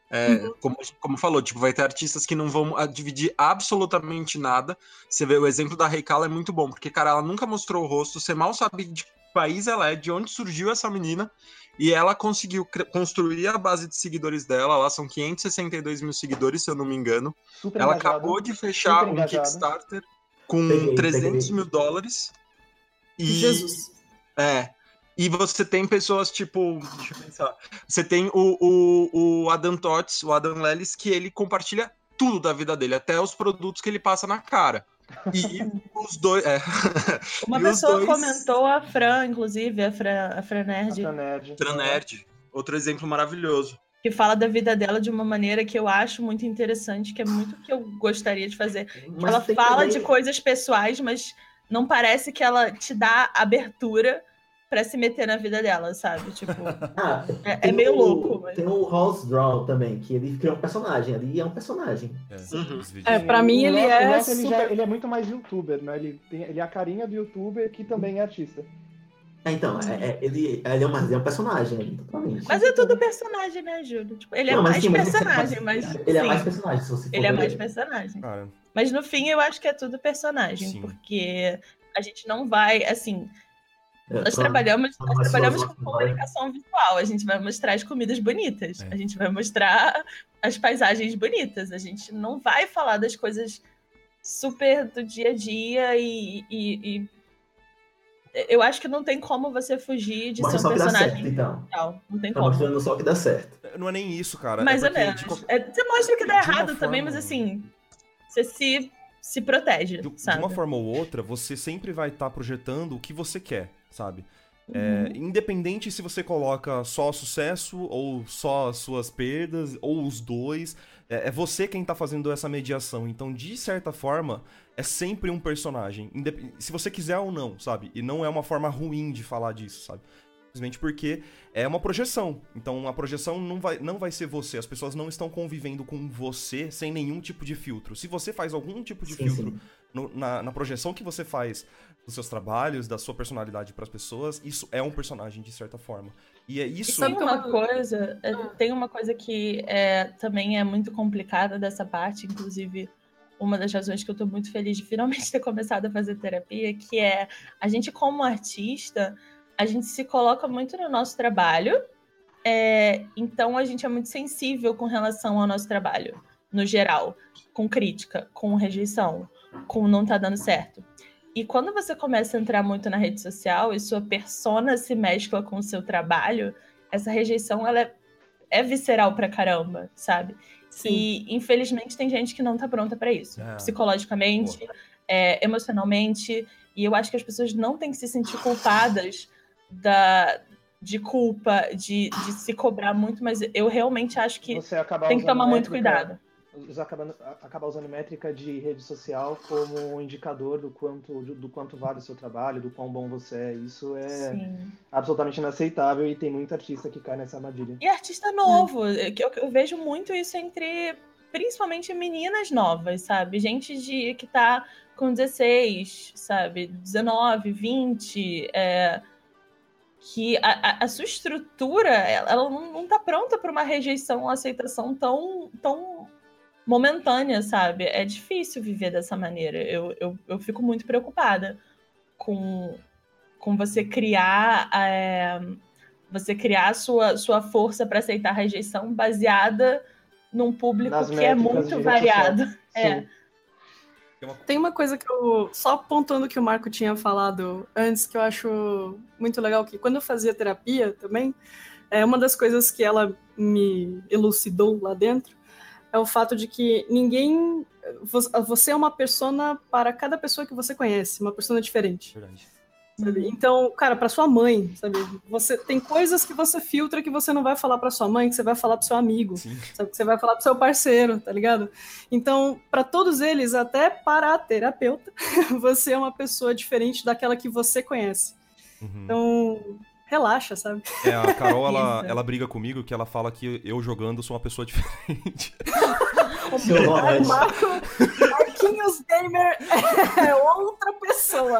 É, uhum. como, como falou, tipo, vai ter artistas que não vão ah, dividir absolutamente nada. Você vê o exemplo da Reikala é muito bom, porque, cara, ela nunca mostrou o rosto, você mal sabe de que país ela é, de onde surgiu essa menina, e ela conseguiu construir a base de seguidores dela, lá são 562 mil seguidores, se eu não me engano. Super ela engajado. acabou de fechar um Kickstarter com peguei, 300 peguei. mil dólares. E, Jesus. É, e você tem pessoas tipo. Deixa eu pensar. Você tem o, o, o Adam Tots, o Adam Lelis, que ele compartilha tudo da vida dele, até os produtos que ele passa na cara. E, <laughs> os dois. É. Uma pessoa dois... comentou a Fran, inclusive, a Fran, a Fran Nerd. A Fran Nerd. Fran Nerd. Outro exemplo maravilhoso. Que fala da vida dela de uma maneira que eu acho muito interessante, que é muito o que eu gostaria de fazer. Mas ela fala também... de coisas pessoais, mas não parece que ela te dá abertura pra se meter na vida dela, sabe? Tipo, <laughs> ah, é, é, meio o, louco. Mas... Tem o House Draw também, que ele criou um personagem ali, é um personagem. É, uhum. é pra mim ele é. super... ele, já, ele, é muito mais youtuber, né? Ele, tem, ele é a carinha do youtuber que também é artista. É, então, é, é, ele, ele, é uma, ele é um personagem ali, totalmente. Mas é tudo personagem, né, Júlio? Tipo, ele é Não, mais sim, personagem, mas. Ele é mais personagem, se você Ele é mais personagem. Ah, mas no fim eu acho que é tudo personagem, sim. porque a gente não vai, assim, é, nós trabalhamos, nós trabalhamos com comunicação visual. A gente vai mostrar as comidas bonitas, é. a gente vai mostrar as paisagens bonitas. A gente não vai falar das coisas super do dia a dia e, e, e... eu acho que não tem como você fugir de Mostra ser um personagem certo, então. Não tem tá como. mostrando só que dá certo. Não é nem isso, cara. Mais é ou menos. De... É, você mostra que dá errado também, forma... mas assim, você se se protege. De, de, uma forma ou outra, você sempre vai estar tá projetando o que você quer sabe? É, uhum. Independente se você coloca só sucesso ou só suas perdas ou os dois, é, é, você quem tá fazendo essa mediação. Então, de certa forma, é sempre um personagem, se você quiser ou não, sabe? E não é uma forma ruim de falar disso, sabe? Simplesmente porque é uma projeção. Então a projeção não vai, não vai ser você. As pessoas não estão convivendo com você sem nenhum tipo de filtro. Se você faz algum tipo de sim, filtro sim. No, na, na projeção que você faz dos seus trabalhos, da sua personalidade para as pessoas, isso é um personagem de certa forma. E é isso. E tem uma coisa, é, tem uma coisa que é, também é muito complicada dessa parte, inclusive uma das razões que eu estou muito feliz de finalmente <laughs> ter começado a fazer terapia, que é a gente como artista, a gente se coloca muito no nosso trabalho, é, então a gente é muito sensível com relação ao nosso trabalho, no geral, com crítica, com rejeição, com não tá dando certo. E quando você começa a entrar muito na rede social e sua persona se mescla com o seu trabalho, essa rejeição ela é, é visceral pra caramba, sabe? Sim. E infelizmente tem gente que não tá pronta para isso, é. psicologicamente, é, emocionalmente. E eu acho que as pessoas não têm que se sentir culpadas da, de culpa, de, de se cobrar muito, mas eu realmente acho que tem que tomar muito cuidado acaba, acaba usando métrica de rede social como indicador do quanto, do quanto vale o seu trabalho, do quão bom você é. Isso é Sim. absolutamente inaceitável e tem muito artista que cai nessa armadilha. E artista novo, é. eu, eu vejo muito isso entre principalmente meninas novas, sabe? Gente de que tá com 16, sabe? 19, 20, é, que a, a, sua estrutura ela, ela não, está pronta para uma rejeição, uma aceitação tão, tão momentânea, sabe? É difícil viver dessa maneira. Eu, eu, eu fico muito preocupada com, com você criar é, você criar sua, sua força para aceitar a rejeição baseada num público Nas que é muito variado. É. Tem uma coisa que eu. Só apontando que o Marco tinha falado antes, que eu acho muito legal, que quando eu fazia terapia também, é uma das coisas que ela me elucidou lá dentro é o fato de que ninguém. Você é uma persona para cada pessoa que você conhece, uma persona diferente. Verdade. Sabe? Então, cara, para sua mãe, sabe? Você tem coisas que você filtra que você não vai falar para sua mãe, que você vai falar para seu amigo, sabe? que você vai falar para seu parceiro, tá ligado? Então, para todos eles, até para a terapeuta, <laughs> você é uma pessoa diferente daquela que você conhece. Uhum. Então, relaxa, sabe? É, a Carol, <laughs> ela, ela briga comigo que ela fala que eu jogando sou uma pessoa <laughs> diferente. <laughs> Seu Marco, Marquinhos Gamer é outra pessoa.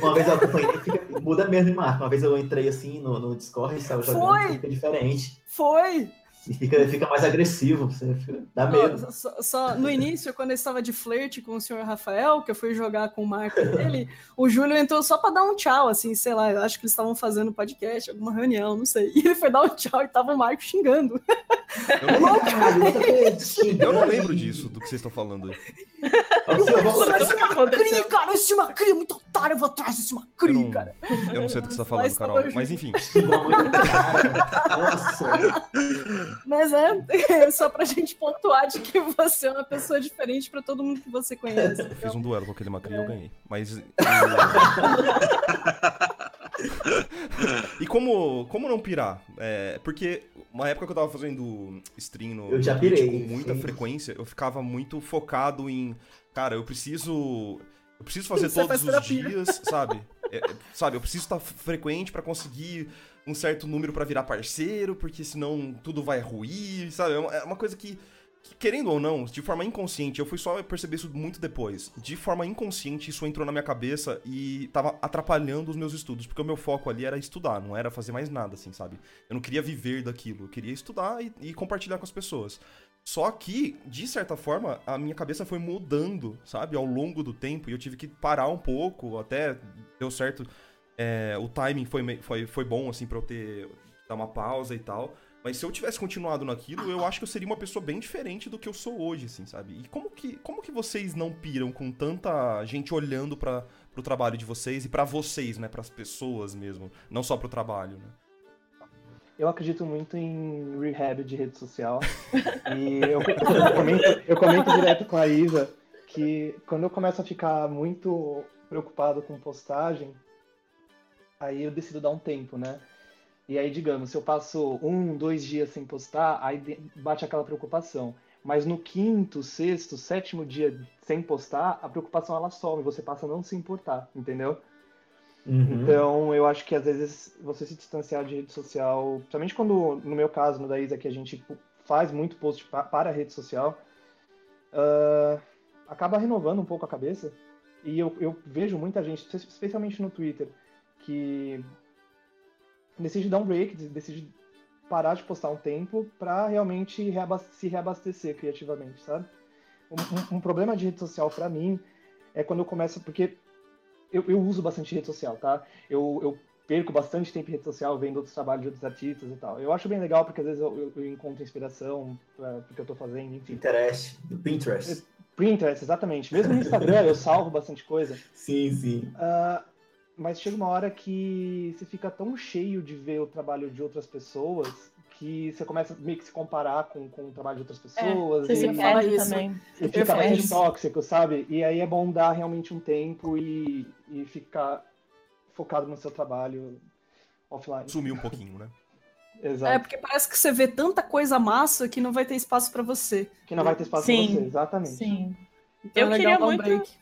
uma vez eu acompanhei, fica, muda mesmo, Marco. Uma vez eu entrei assim no, no Discord e estava jogando, Foi. fica diferente. Foi! E fica, fica mais agressivo, você dá medo. Só, só, no início, quando eu estava de flerte com o senhor Rafael, que eu fui jogar com o Marco <laughs> dele, o Júlio entrou só para dar um tchau, assim, sei lá, eu acho que eles estavam fazendo podcast, alguma reunião, não sei. <laughs> E ele foi dar um tchau e tava o Marco xingando. Eu não, <laughs> eu não lembro disso, do que vocês estão falando. Macri, cara, esse Macri é muito otário, eu vou atrás desse Macri, cara. Eu não sei do que você tá falando, Carol, mas enfim. Nossa. Mas é, é <laughs> só pra gente pontuar de que você é uma pessoa diferente pra todo mundo que você conhece. Eu <laughs> fiz um duelo com aquele Macri e eu é. ganhei. Mas. <laughs> e como, como não pirar? É, porque uma época que eu tava fazendo stream no eu já pirei, com muita sim. frequência, eu ficava muito focado em. Cara, eu preciso. Eu preciso fazer Você todos os dias, sabe? É, sabe, eu preciso estar frequente para conseguir um certo número para virar parceiro, porque senão tudo vai ruir, sabe? É uma é coisa que, que, querendo ou não, de forma inconsciente, eu fui só perceber isso muito depois. De forma inconsciente, isso entrou na minha cabeça e tava atrapalhando os meus estudos, porque o meu foco ali era estudar, não era fazer mais nada, assim, sabe? Eu não queria viver daquilo, eu queria estudar e, e compartilhar com as pessoas. Só que, de certa forma, a minha cabeça foi mudando, sabe, ao longo do tempo, e eu tive que parar um pouco, até deu certo é, o timing foi, foi, foi bom, assim, pra eu ter dar uma pausa e tal. Mas se eu tivesse continuado naquilo, eu acho que eu seria uma pessoa bem diferente do que eu sou hoje, assim, sabe? E como que, como que vocês não piram com tanta gente olhando para pro trabalho de vocês e para vocês, né? Para as pessoas mesmo, não só pro trabalho, né? Eu acredito muito em rehab de rede social. <laughs> e eu, eu, comento, eu comento direto com a Isa que quando eu começo a ficar muito preocupado com postagem, aí eu decido dar um tempo, né? E aí, digamos, se eu passo um, dois dias sem postar, aí bate aquela preocupação. Mas no quinto, sexto, sétimo dia sem postar, a preocupação ela some, você passa a não se importar, entendeu? Uhum. Então, eu acho que às vezes você se distanciar de rede social, principalmente quando, no meu caso, no da Isa, que a gente faz muito post para a rede social, uh, acaba renovando um pouco a cabeça. E eu, eu vejo muita gente, especialmente no Twitter, que decide dar um break, decide parar de postar um tempo para realmente se reabastecer criativamente, sabe? Um, um, um problema de rede social para mim é quando eu começo, porque eu, eu, uso bastante rede social, tá? Eu, eu, perco bastante tempo em rede social vendo outros trabalhos de outros artistas e tal. Eu acho bem legal porque às vezes eu, eu encontro inspiração para o que eu tô fazendo, enfim. Pinterest, do Pinterest. Pinterest, exatamente. Mesmo no Instagram eu salvo bastante coisa. <laughs> Sim, sim. Uh, mas chega uma hora que você fica tão cheio de ver o trabalho de outras pessoas que você começa meio que se comparar com, com o trabalho de outras é, pessoas. É, você e, fala isso também. E fica mais tóxico, sabe? E aí é bom dar realmente um tempo e, e ficar, focado no seu trabalho offline. Sumiu um pouquinho, né? <laughs> Exato. É, porque parece que você vê tanta coisa massa que não vai ter espaço para você. Que não vai ter espaço para você, exatamente. Sim. Então, eu é queria muito. Um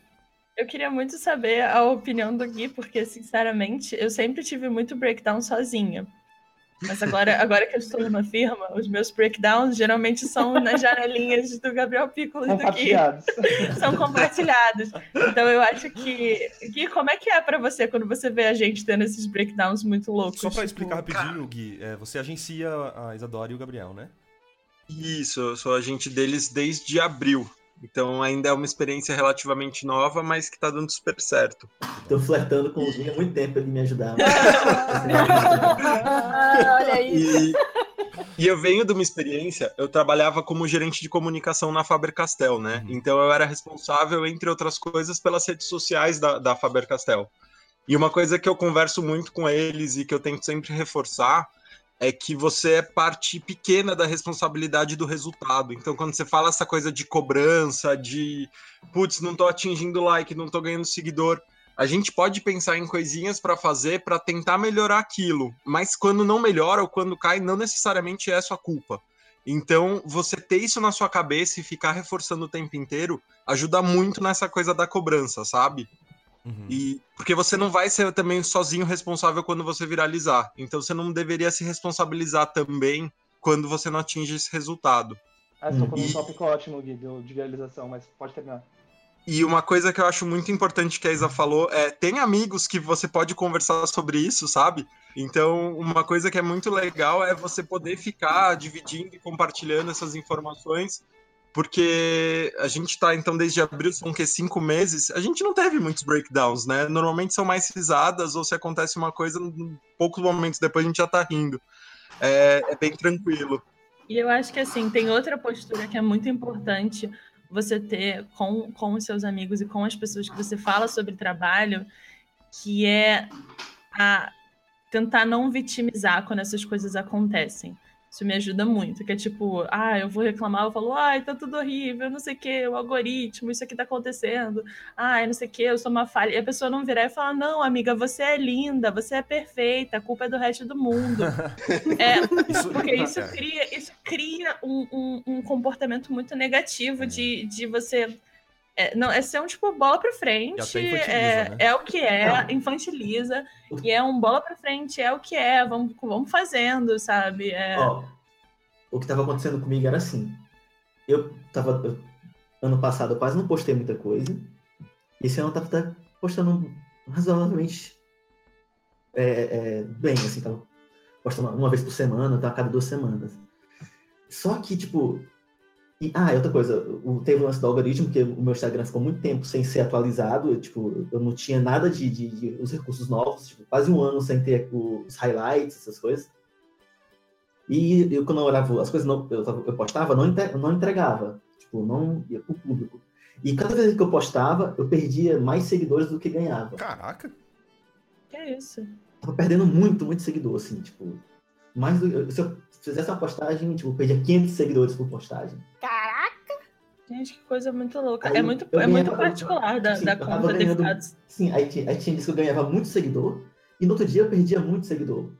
eu queria muito saber a opinião do Gui, porque, sinceramente, eu sempre tive muito breakdown sozinha. Mas agora, <laughs> agora que eu estou numa firma, os meus breakdowns geralmente são nas janelinhas do Gabriel Piccolo e do Gui. <laughs> São compartilhados. Então eu acho que. Gui, como é que é para você quando você vê a gente tendo esses breakdowns muito loucos? Só para tipo... explicar rapidinho, Gui, é, você agencia a Isadora e o Gabriel, né? Isso, eu sou agente deles desde abril. Então ainda é uma experiência relativamente nova, mas que tá dando super certo. Tô flertando com o Gui há muito tempo ele me ajudar. <laughs> Olha aí. E, e, eu venho de uma experiência, eu trabalhava como gerente de comunicação na Faber-Castell, né? Uhum. Então eu era responsável, entre outras coisas, pelas redes sociais da, da Faber-Castell. E uma coisa que eu converso muito com eles e que eu tento sempre reforçar é que você é parte pequena da responsabilidade do resultado. Então, quando você fala essa coisa de cobrança, de putz, não tô atingindo like, não tô ganhando seguidor, a gente pode pensar em coisinhas para fazer para tentar melhorar aquilo, mas quando não melhora ou quando cai, não necessariamente é sua culpa. Então, você ter isso na sua cabeça e ficar reforçando o tempo inteiro ajuda muito nessa coisa da cobrança, sabe? Uhum. E porque você não vai ser também sozinho responsável quando você viralizar. Então você não deveria se responsabilizar também quando você não atinge esse resultado. Ah, estou com um tópico ótimo, Gui, de viralização, mas pode terminar. E uma coisa que eu acho muito importante que a Isa falou é: tem amigos que você pode conversar sobre isso, sabe? Então, uma coisa que é muito legal é você poder ficar dividindo e compartilhando essas informações porque a gente tá, então, desde abril, são que cinco meses, a gente não teve muitos breakdowns, né? Normalmente são mais risadas, ou se acontece uma coisa, poucos momentos depois a gente já tá rindo. É, é bem tranquilo. E eu acho que, assim, tem outra postura que é muito importante você ter com, com os seus amigos e com as pessoas que você fala sobre trabalho, que é a tentar não vitimizar quando essas coisas acontecem. Isso me ajuda muito, que é tipo, ah, eu vou reclamar, eu falo, ai, tá tudo horrível, não sei o que, o algoritmo, isso aqui tá acontecendo, ai, não sei o que, eu sou uma falha. E a pessoa não virar e falar, não, amiga, você é linda, você é perfeita, a culpa é do resto do mundo. <laughs> é, <laughs> porque isso cria, isso cria um, um, um comportamento muito negativo de, de você é, não, é ser um tipo bola pra frente, é, né? é o que é, infantiliza, e é um bola pra frente, é o que é, vamos, vamos fazendo, sabe? É... Ó, o que tava acontecendo comigo era assim, eu tava, eu, ano passado eu quase não postei muita coisa, esse ano eu tava postando razoavelmente é, é, bem, assim, tava postando uma vez por semana, tava a cada duas semanas. Só que, tipo, e, ah, outra coisa, o, teve o lance do algoritmo, que o meu Instagram ficou muito tempo sem ser atualizado, eu, tipo, eu não tinha nada de, de, de, os recursos novos, tipo, quase um ano sem ter os highlights, essas coisas. E eu, quando eu olhava as coisas não, eu, eu postava, não, não entregava, tipo, não ia pro público. E cada vez que eu postava, eu perdia mais seguidores do que ganhava. Caraca! Que é isso? Tava perdendo muito, muito seguidor, assim, tipo, mais do, se eu fizesse uma postagem, tipo, perdia 500 seguidores por postagem. Caraca! Gente, que coisa muito louca. Aí é muito, é muito particular da, sim, da conta ganhando, de Sim, aí, aí tinha disso que eu ganhava muito seguidor, e no outro dia eu perdia muito seguidor.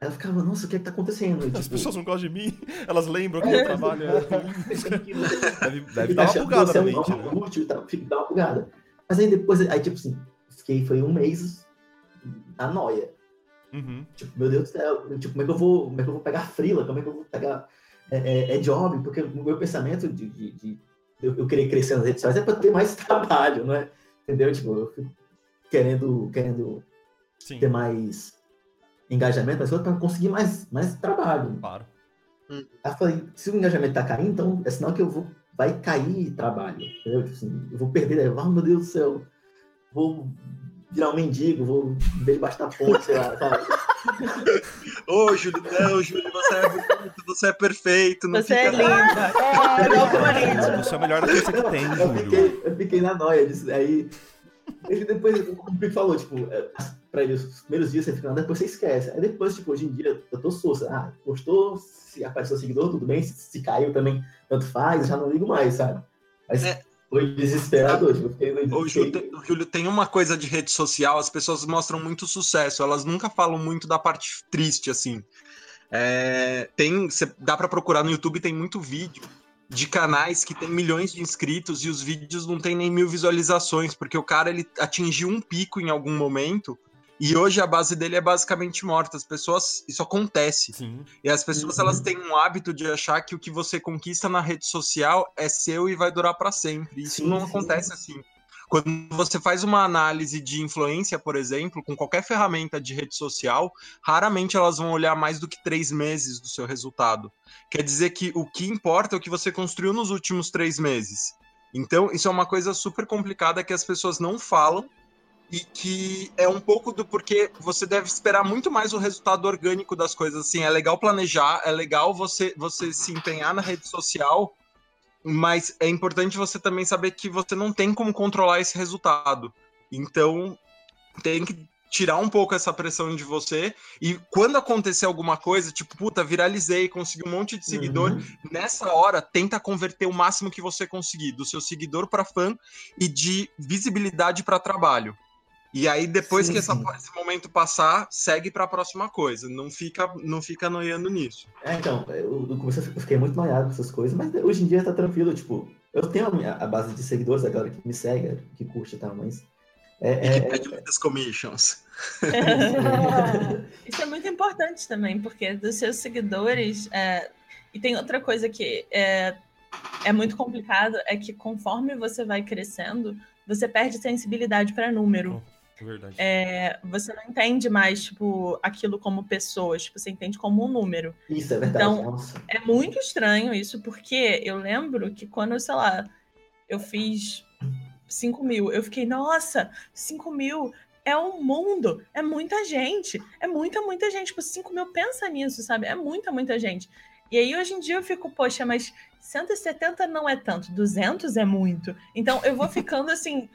Ela ficava, nossa, o que é que tá acontecendo? As tipo... pessoas não gostam de mim, <laughs> elas lembram que eu trabalho. <laughs> É deve, <laughs> deve dar uma bugada na mente, né? Útil, tá, dá uma bugada. Mas aí depois, aí tipo assim, fiquei, foi um mês na noia. Uhum. Tipo, meu Deus do céu, tipo, como é que eu vou, como é que eu vou pegar frila? Como é que eu vou pegar é, é, é job? Porque o meu pensamento de, de, de eu, eu, querer crescer nas redes sociais é para ter mais <laughs> trabalho, não é? Entendeu? Tipo, eu fico querendo, querendo Sim. ter mais engajamento, mas para conseguir mais, mais trabalho. Claro. Aí eu falei, se o engajamento tá caindo, então é sinal que eu vou, vai cair trabalho, entendeu? Tipo assim, eu vou perder, oh, meu Deus do céu, vou virar um mendigo, vou ver debaixo da ponte, sei lá, sabe? <laughs> Ô, Júlio, não, Júlio, você é bonito, você é perfeito. você é linda. É, não, você é a melhor artista que tem, eu fiquei, eu fiquei na noia disso. Aí, ele depois, o Pico falou, tipo, é, pra ele, os primeiros dias você fica, depois você esquece. Aí depois, tipo, hoje em dia, eu tô sussa. Ah, postou, se apareceu seguidor, tudo bem. Se, se caiu também, tanto faz, já não ligo mais, sabe? Mas, é Foi desesperador. O Júlio, tem uma coisa de rede social, as pessoas mostram muito sucesso, elas nunca falam muito da parte triste, assim. É, tem, cê, dá para procurar no YouTube, tem muito vídeo de canais que tem milhões de inscritos e os vídeos não tem nem mil visualizações, porque o cara ele atingiu um pico em algum momento e hoje a base dele é basicamente morta. As pessoas. Isso acontece. Sim. E as pessoas uhum. elas têm um hábito de achar que o que você conquista na rede social é seu e vai durar para sempre. Isso sim, não sim. acontece assim. Quando você faz uma análise de influência, por exemplo, com qualquer ferramenta de rede social, raramente elas vão olhar mais do que três meses do seu resultado. Quer dizer que o que importa é o que você construiu nos últimos três meses. Então, isso é uma coisa super complicada que as pessoas não falam e que é um pouco do porque você deve esperar muito mais o resultado orgânico das coisas. Assim, é legal planejar, é legal você, você se empenhar na rede social, mas é importante você também saber que você não tem como controlar esse resultado. Então, tem que tirar um pouco essa pressão de você e quando acontecer alguma coisa, tipo, puta, viralizei, consegui um monte de seguidor, uhum. nessa hora tenta converter o máximo que você conseguir do seu seguidor para fã e de visibilidade para trabalho. E aí, depois sim, que essa, esse momento passar, segue para a próxima coisa. Não fica, não fica noiando nisso. É, então, eu, no começo eu fiquei muito noiado com essas coisas, mas hoje em dia tá tranquilo. Tipo, eu tenho a, minha, a base de seguidores, a galera que me segue, que curte e tal, mas. É, e é, que pede muitas commissions. <laughs> Isso é muito importante também, porque dos seus seguidores. É... E tem outra coisa que é, é muito complicado: é que conforme você vai crescendo, você perde sensibilidade para número. Verdade. É, você não entende mais, tipo, aquilo como pessoas, tipo, você entende como um número. Isso é verdade. Então, Nossa. é muito estranho isso, porque eu lembro que quando, sei lá, eu fiz 5 mil, eu fiquei, nossa, 5 mil é um mundo, é muita gente, é muita, muita gente. Tipo, 5 mil, pensa nisso, sabe? É muita, muita gente. E aí, hoje em dia, eu fico, poxa, mas 170 não é tanto, 200 é muito. Então eu vou ficando assim,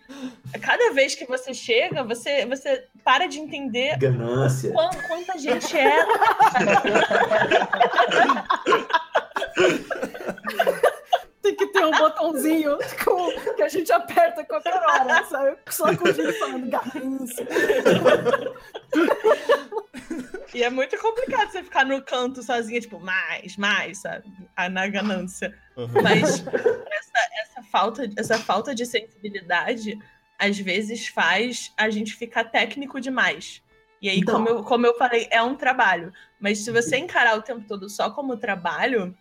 cada vez que você chega, você você para de entender ganância. Quanta, quanta gente é. <laughs> Tem que ter um botãozinho com, que a gente aperta qualquer hora, sabe? Só com o gente falando ganância. <laughs> E é muito complicado você ficar no canto sozinha, tipo, mais, mais, sabe? Na ganância. Uhum. Mas <laughs> essa, essa, falta, essa falta de sensibilidade, às vezes, faz a gente ficar técnico demais. E aí, então... como, eu, como eu falei, é um trabalho. Mas se você encarar o tempo todo só como trabalho,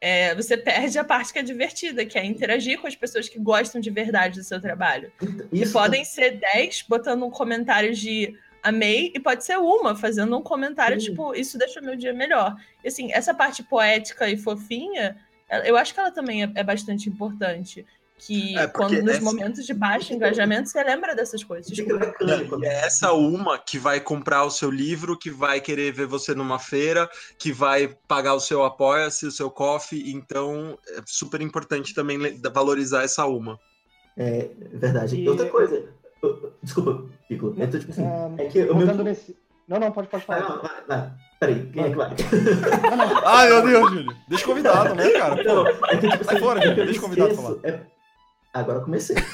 é, você perde a parte que é divertida, que é interagir com as pessoas que gostam de verdade do seu trabalho. Então, isso... E podem ser 10 botando um comentário de amei, e pode ser uma fazendo um comentário, Sim. tipo, isso deixa meu dia melhor. E assim, essa parte poética e fofinha, eu acho que ela também é, é bastante importante. Que é quando nos essa... momentos de baixo engajamento, você lembra dessas coisas. Tipo... É, é essa uma que vai comprar o seu livro, que vai querer ver você numa feira, que vai pagar o seu apoia-se, o seu coffee. Então, é super importante também valorizar essa uma. É verdade. E... Outra coisa, Desculpa, Pico. É, tipo assim, é, é que eu meu... nesse... Não, não, pode, pode falar. Ah, não, vai, vai. Peraí, quem é que vai? <laughs> Ai, meu Deus, Júlio. Deixa convidado, né, cara? Não, é que, tipo, Sai assim, fora, é Júlio. Deixa convidado falar. É... Agora eu comecei. <laughs>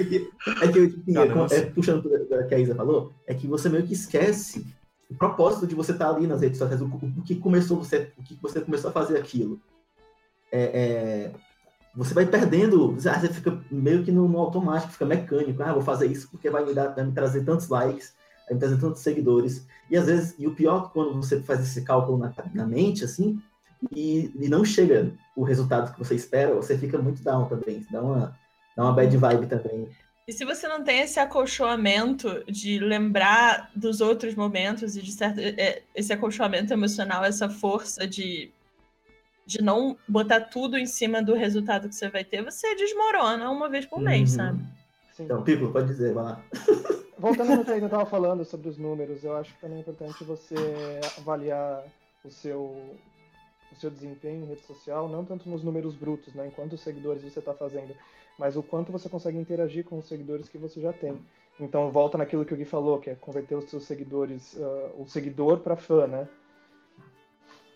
é que, é que tipo, assim, é, puxando o que a Isa falou, é que você meio que esquece o propósito de você estar ali nas redes sociais, o, o que começou você, o que você começou a fazer aquilo. É, é, você vai perdendo, você fica meio que no, no, automático, fica mecânico. Ah, vou fazer isso porque vai me, dar, vai me trazer tantos likes, vai me trazer tantos seguidores. E às vezes, e o pior é quando você faz esse cálculo na, na mente, assim, e, e, não chega o resultado que você espera, você fica muito down também, dá uma, dá uma bad vibe também. E se você não tem esse acolchoamento de lembrar dos outros momentos e de certo, é, esse acolchoamento emocional, essa força de de não botar tudo em cima do resultado que você vai ter, você desmorona uma vez por mês, uhum. sabe? Sim. Então, Pico, pode dizer, vai lá. <laughs> Voltando no que eu estava falando sobre os números, eu acho que também é importante você avaliar o seu, o seu desempenho em rede social, não tanto nos números brutos, né, em quantos seguidores você está fazendo, mas o quanto você consegue interagir com os seguidores que você já tem. Então, volta naquilo que o Gui falou, que é converter os seus seguidores, uh, o seguidor para fã, né?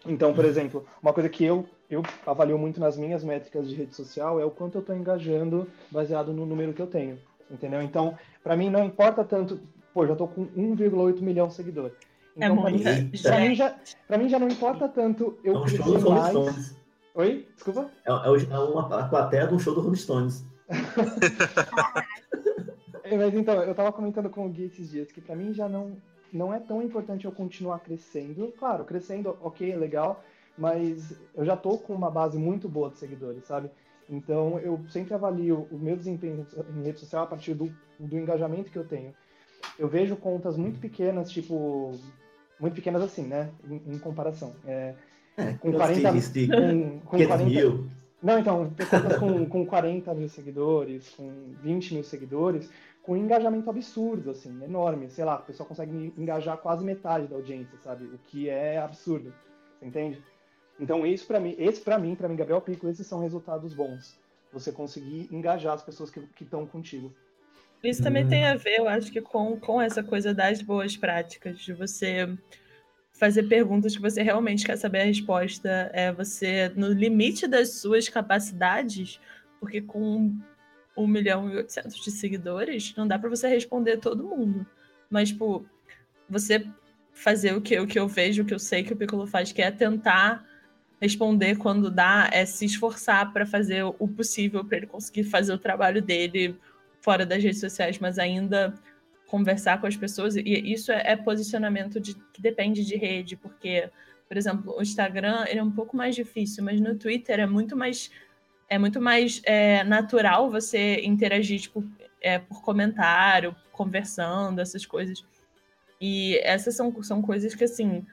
Então, por exemplo, uma coisa que eu, eu avalio muito nas minhas métricas de rede social é o quanto eu estou engajando baseado no número que eu tenho, entendeu? Então, para mim não importa tanto, pô, já estou com 1,8 milhão de seguidores. É Então, é para mim, pra mim, já, pra mim já não importa tanto eu É um show do Rolling mais. Stones. Oi? Desculpa? É, é o- é uma a plateia de um show do Rolling Stones. <laughs> É, Mas então, eu tava comentando com o Gui esses dias que pra mim já não, não é tão importante eu continuar crescendo. Claro, crescendo, ok, legal, mas eu já tô com uma base muito boa de seguidores, sabe? Então eu sempre avalio o meu desempenho em rede social a partir do, do engajamento que eu tenho. Eu vejo contas muito pequenas, tipo. Muito pequenas assim, né? Em, em comparação. É, É, Com com 40 40 de com, com 500 40, mil. não, então, contas com, com 40 mil seguidores, com 20 mil seguidores, com engajamento absurdo, assim, enorme. Sei lá, o pessoal consegue engajar quase metade da audiência, sabe? O que é absurdo. Você entende? Então, isso para mim, esse para mim, para mim, Gabriel Pico, esses são resultados bons. Você conseguir engajar as pessoas que estão contigo. Isso também Hum. tem a ver, eu acho que com, com essa coisa das boas práticas, de você fazer perguntas que você realmente quer saber a resposta, é você, no limite das suas capacidades, porque com 1 milhão e 800 de seguidores, não dá para você responder todo mundo. Mas, tipo, você fazer o que, o que eu vejo, o que eu sei que o Piccolo faz, que é tentar responder quando dá, é se esforçar para fazer o possível para ele conseguir fazer o trabalho dele fora das redes sociais, mas ainda conversar com as pessoas. E isso é, é posicionamento de, que depende de rede, porque, por exemplo, o Instagram ele é um pouco mais difícil, mas no Twitter é muito mais é muito mais é, natural você interagir tipo, é, por comentário, conversando, essas coisas. E essas são, são coisas que, assim,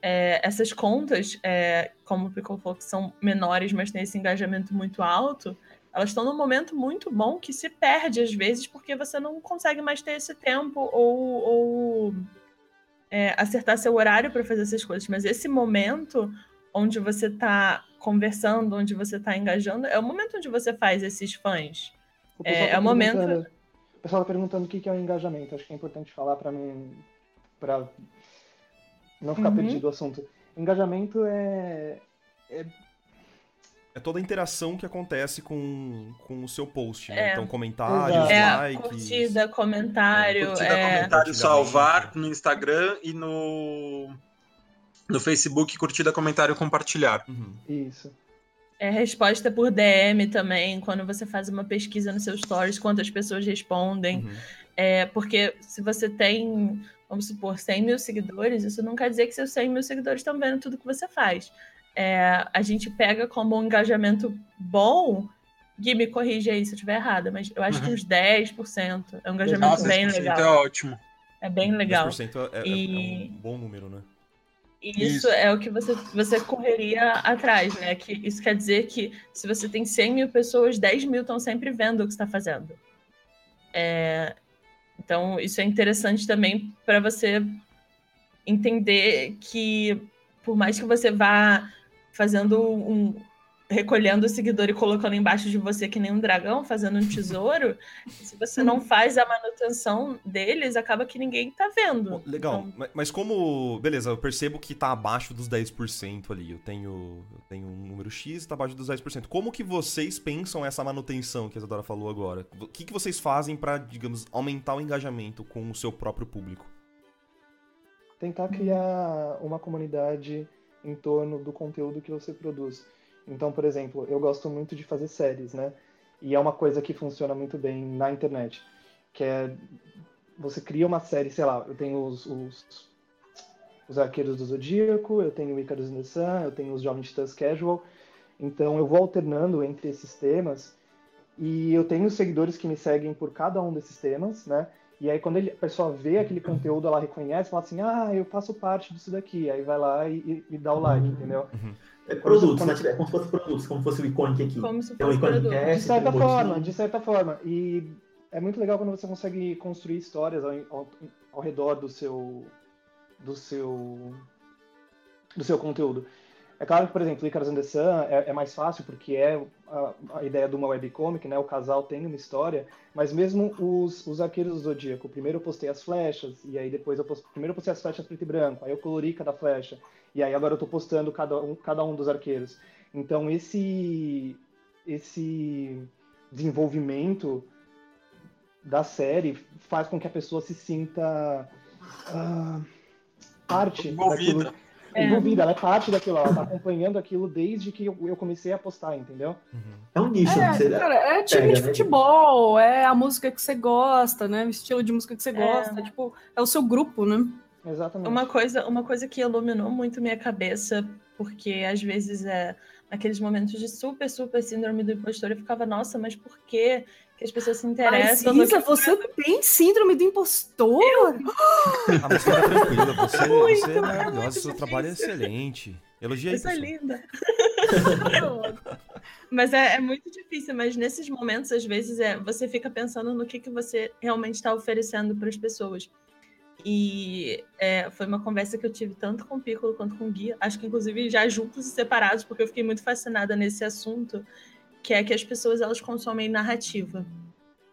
é, essas contas, é, como o Piccolo falou, que são menores, mas têm esse engajamento muito alto, elas estão num momento muito bom que se perde às vezes porque você não consegue mais ter esse tempo ou, ou é, acertar seu horário para fazer essas coisas. Mas esse momento onde você está conversando, onde você está engajando, é o momento onde você faz esses fãs. O É, tá é o momento- O pessoal está perguntando o que que é o engajamento. Acho que é importante falar para não, pra não ficar Uhum. perdido o assunto. Engajamento é, É toda a interação que acontece com, com o seu post, né? É. Então, comentários. É likes. curtida, comentário, Curtida, é, comentário, salvar no Instagram e no, no Facebook, curtida, comentário, compartilhar. Uhum. isso. é resposta por DM também, quando você faz uma pesquisa nos seus stories, quantas pessoas respondem. Uhum. É, porque se você tem, vamos supor, 100 mil seguidores, isso não quer dizer que seus 100 mil seguidores estão vendo tudo que você faz. É, a gente pega como um engajamento bom, Gui, me corrige aí se eu estiver errada, mas eu acho que Uhum. uns 10%. É um engajamento Nossa, bem 10% legal. é ótimo. É bem legal. 10% é, é- E- é um bom número, né? E isso, Isso. é o que você, você correria atrás, né? Que isso quer dizer que se você tem 100 mil pessoas, 10 mil estão sempre vendo o que você está fazendo. É, então, isso é interessante também para você entender que, por mais que você vá fazendo um. Recolhendo o seguidor e colocando embaixo de você que nem um dragão, fazendo um tesouro, <laughs> se você não faz a manutenção deles, acaba que ninguém tá vendo. Bom, Legal, Então, ma- mas como. Beleza, eu percebo que tá abaixo dos 10% ali. Eu tenho, eu tenho um número X e tá abaixo dos 10%. Como que vocês pensam essa manutenção que a Isadora falou agora? O que, que vocês fazem pra, digamos, aumentar o engajamento com o seu próprio público? Tentar criar uma comunidade em torno do conteúdo que você produz. Então, por exemplo, eu gosto muito de fazer séries, né? E é uma coisa que funciona muito bem na internet, que é você cria uma série, sei lá, eu tenho os, os, os Arqueiros do Zodíaco, eu tenho o Icarus in the Sun, eu tenho os Jovens Titãs Casual, então eu vou alternando entre esses temas e eu tenho seguidores que me seguem por cada um desses temas, né? E aí quando ele- a pessoa vê aquele conteúdo, ela reconhece, fala assim, ah, eu faço parte disso daqui, aí vai lá e, e- e dá o like, entendeu? É produtos, né? É como se fosse produtos, como se fosse o icônico aqui. como se um fosse icônico produto. cast, De certa forma, de certa forma. E é muito legal quando você consegue construir histórias ao, ao, ao redor do seu do seu do seu conteúdo. É claro que, por exemplo, Icarus and the Sun é, é mais fácil porque é a, a, ideia de uma webcomic, né? O casal tem uma história, mas mesmo os, os arqueiros do Zodíaco, primeiro eu postei as flechas, e aí depois eu postei, primeiro eu postei as flechas preto e branco, aí eu colori cada flecha, e aí agora eu tô postando cada um, cada um dos arqueiros. Então esse, esse desenvolvimento da série faz com que a pessoa se sinta uh, parte envolvida. Daquilo, é. envolvida, ela é parte daquilo, ela tá acompanhando aquilo desde que eu comecei a postar, entendeu? É um nicho. É, você cara, é time pega, de né? futebol, é a música que você gosta, né? O estilo de música que você gosta, é. tipo, é o seu grupo, né? Exatamente. Uma coisa, uma coisa que iluminou muito minha cabeça, porque às vezes é naqueles momentos de super, super síndrome do impostor, eu ficava, nossa, mas por que que as pessoas se interessam? Mas, Isa, você tem síndrome do impostor? Eu... Ah, mas fica tranquila, você, <laughs> você é maravilhosa, seu trabalho é excelente. Elogia aí, Isso é linda. <laughs> mas é, é, muito difícil, mas nesses momentos, às vezes, é, você fica pensando no que, que você realmente está oferecendo para as pessoas. E é, foi uma conversa que eu tive tanto com o Piccolo quanto com o Gui, acho que inclusive já juntos e separados, porque eu fiquei muito fascinada nesse assunto, que é que as pessoas elas consomem narrativa.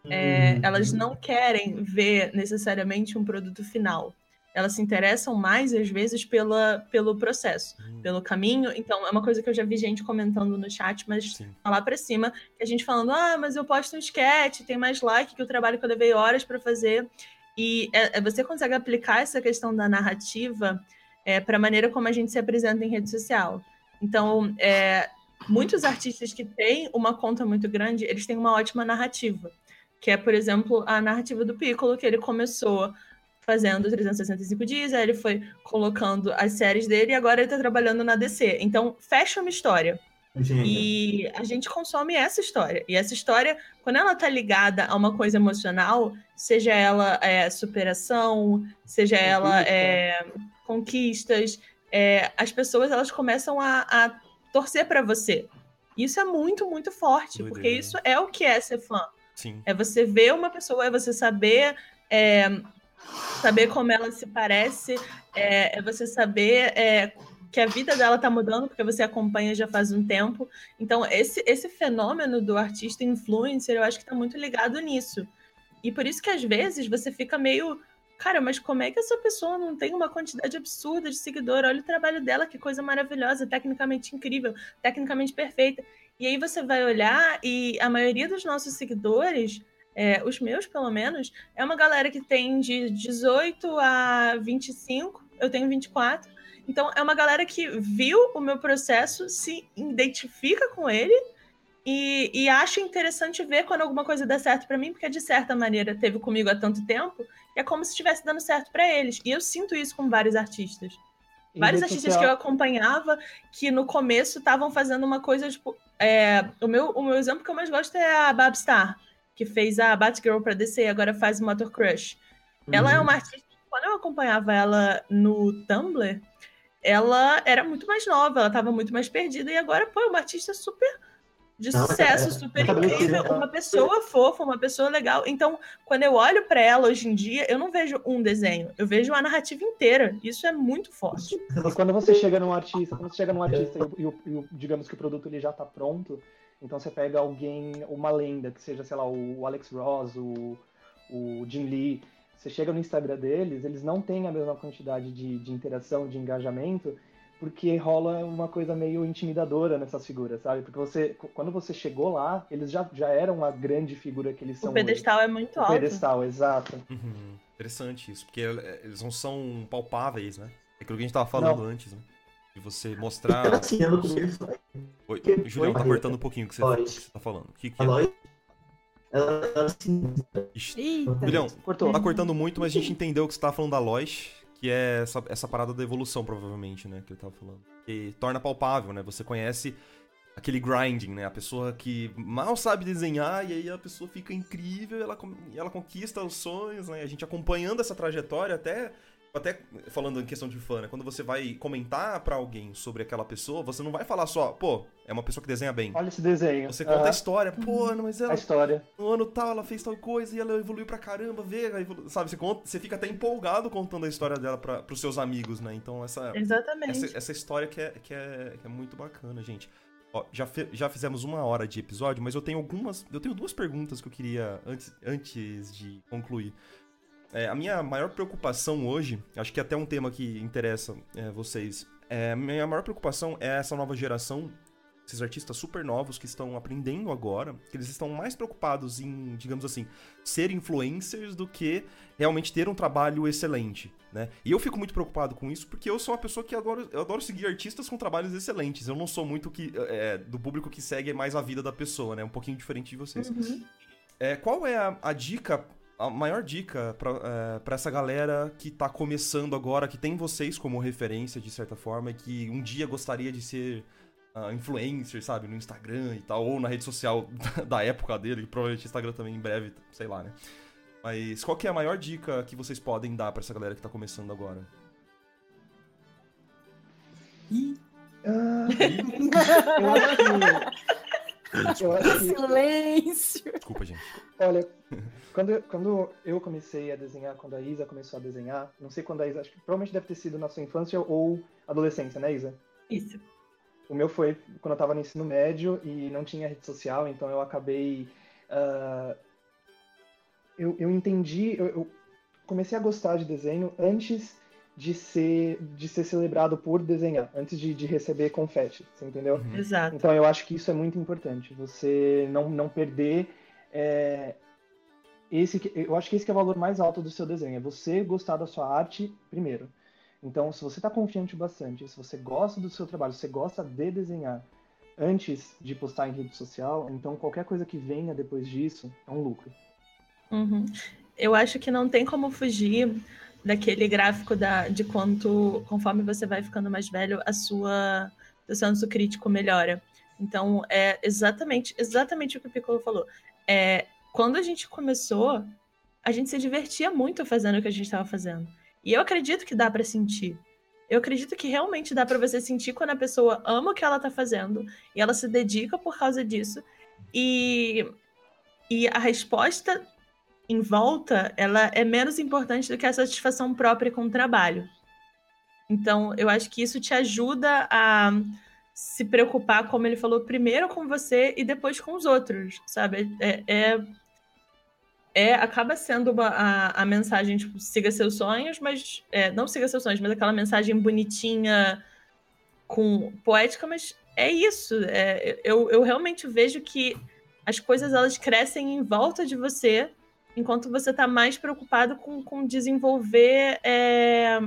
É, uhum. Elas não querem ver necessariamente um produto final. Elas se interessam mais, às vezes, pela, pelo processo, uhum. pelo caminho. Então, é uma coisa que eu já vi gente comentando no chat, mas Sim. lá para cima, que a gente falando: ah, mas eu posto um sketch, tem mais like que o trabalho que eu levei horas para fazer. E é, é, você consegue aplicar essa questão da narrativa é, para a maneira como a gente se apresenta em rede social. Então, é, muitos artistas que têm uma conta muito grande, eles têm uma ótima narrativa. Que é, por exemplo, a narrativa do Piccolo, que ele começou fazendo 365 dias, aí ele foi colocando as séries dele e agora ele está trabalhando na DC. Então, fecha uma história. E a gente consome essa história. E essa história, quando ela tá ligada a uma coisa emocional, seja ela é, superação, seja Conquista. ela é, conquistas, é, as pessoas elas começam a, a torcer para você. Isso é muito, muito forte, porque isso é o que é ser fã. Sim. É você ver uma pessoa, é você saber é, saber como ela se parece, é, é você saber é, que a vida dela tá mudando porque você acompanha já faz um tempo. Então, esse, esse fenômeno do artista influencer, eu acho que tá muito ligado nisso. E por isso que às vezes você fica meio. Cara, mas como é que essa pessoa não tem uma quantidade absurda de seguidor? Olha o trabalho dela, que coisa maravilhosa, tecnicamente incrível, tecnicamente perfeita. E aí você vai olhar e a maioria dos nossos seguidores, é, os meus pelo menos, é uma galera que tem de 18 a 25, eu tenho 24, então, é uma galera que viu o meu processo, se identifica com ele e, e acha interessante ver quando alguma coisa dá certo para mim, porque de certa maneira teve comigo há tanto tempo, e é como se estivesse dando certo para eles. E eu sinto isso com vários artistas. Vários artistas social... que eu acompanhava que no começo estavam fazendo uma coisa tipo. É, o, meu, o meu exemplo que eu mais gosto é a Babstar, que fez a Batgirl pra DC e agora faz o Motor Crush. Uhum. Ela é uhum. uma artista. Quando eu acompanhava ela no Tumblr, ela era muito mais nova, ela estava muito mais perdida, e agora, pô, é uma artista super de sucesso, é, super incrível, uma pessoa fofa, uma pessoa legal. Então, quando eu olho para ela hoje em dia, eu não vejo um desenho, eu vejo a narrativa inteira. Isso é muito forte. E quando você chega num artista, quando você chega num artista e, e, e digamos que o produto ele já está pronto, então você pega alguém, uma lenda, que seja, sei lá, o Alex Ross, o, o Jim Lee, você chega no Instagram deles, eles não têm a mesma quantidade de, de interação, de engajamento, porque rola uma coisa meio intimidadora nessas figuras, sabe? Porque você, quando você chegou lá, eles já, já eram a grande figura que eles são. O pedestal hoje. é muito o alto. O pedestal, exato. Uhum. Interessante isso, porque eles não são palpáveis, né? É aquilo que a gente tava falando não. antes, né? De você mostrar. <laughs> Assim, no começo. Oi, Julião, tá cortando um pouquinho o que você, que você tá falando. O que, que é? Ela, Cortou. tá cortando muito, mas a gente entendeu que você tava falando da Lois, que é essa, essa parada da evolução, provavelmente, né? Que ele tava falando. Que torna palpável, né? Você conhece aquele grinding, né? A pessoa que mal sabe desenhar e aí a pessoa fica incrível e ela, ela conquista os sonhos, né? A gente acompanhando essa trajetória até até falando em questão de fã, né? Quando você vai comentar para alguém sobre aquela pessoa, você não vai falar só, pô, é uma pessoa que desenha bem. Olha esse desenho. Você conta uhum. a história, pô, mas ela. A história. No ano tal, ela fez tal coisa e ela evoluiu pra caramba, vê, evolu... sabe? Você, conta, você fica até empolgado contando a história dela pra, pros seus amigos, né? Então, essa. Exatamente. Essa, essa história que é, que, é, que é muito bacana, gente. Ó, já, fe, já fizemos uma hora de episódio, mas eu tenho algumas. Eu tenho duas perguntas que eu queria, antes, antes de concluir. É, a minha maior preocupação hoje, acho que é até um tema que interessa é, vocês, é, a minha maior preocupação é essa nova geração, esses artistas super novos que estão aprendendo agora, que eles estão mais preocupados em, digamos assim, ser influencers do que realmente ter um trabalho excelente, né? E eu fico muito preocupado com isso porque eu sou uma pessoa que adoro, eu adoro seguir artistas com trabalhos excelentes. Eu não sou muito que é, do público que segue mais a vida da pessoa, né? Um pouquinho diferente de vocês. Uhum. É, qual é a, a dica a maior dica para é, essa galera que tá começando agora, que tem vocês como referência, de certa forma, e que um dia gostaria de ser uh, influencer, sabe, no Instagram e tal, ou na rede social <laughs> da época dele, provavelmente Instagram também em breve, sei lá, né? Mas qual que é a maior dica que vocês podem dar para essa galera que tá começando agora? Uh, <laughs> eu acho que eu acho que... Silêncio. Desculpa, gente. Olha, <laughs> quando, quando eu comecei a desenhar, quando a Isa começou a desenhar, não sei quando a Isa, acho que provavelmente deve ter sido na sua infância ou adolescência, né, Isa? Isso. O meu foi quando eu estava no ensino médio e não tinha rede social, então eu acabei. Uh, eu, eu entendi, eu, eu comecei a gostar de desenho antes de ser, de ser celebrado por desenhar, antes de, de receber confete, você entendeu? Uhum. Exato. Então eu acho que isso é muito importante, você não, não perder é, esse, eu acho que esse que é o valor mais alto do seu desenho, é você gostar da sua arte primeiro. Então, se você está confiante bastante, se você gosta do seu trabalho, se você gosta de desenhar antes de postar em rede social, então qualquer coisa que venha depois disso é um lucro. Uhum. Eu acho que não tem como fugir daquele gráfico da, de quanto, conforme você vai ficando mais velho, a sua seu senso crítico melhora. Então, é exatamente, exatamente o que o Piccolo falou. É, quando a gente começou, a gente se divertia muito fazendo o que a gente estava fazendo. E eu acredito que dá para sentir. Eu acredito que realmente dá para você sentir quando a pessoa ama o que ela tá fazendo e ela se dedica por causa disso. E, e a resposta em volta, ela é menos importante do que a satisfação própria com o trabalho. Então, eu acho que isso te ajuda a se preocupar, como ele falou, primeiro com você e depois com os outros, sabe? É, é, é acaba sendo uma, a, a mensagem, tipo, siga seus sonhos, mas é, não siga seus sonhos, mas aquela mensagem bonitinha, com poética, mas é isso. É, eu, eu realmente vejo que as coisas elas crescem em volta de você enquanto você está mais preocupado com, com desenvolver é,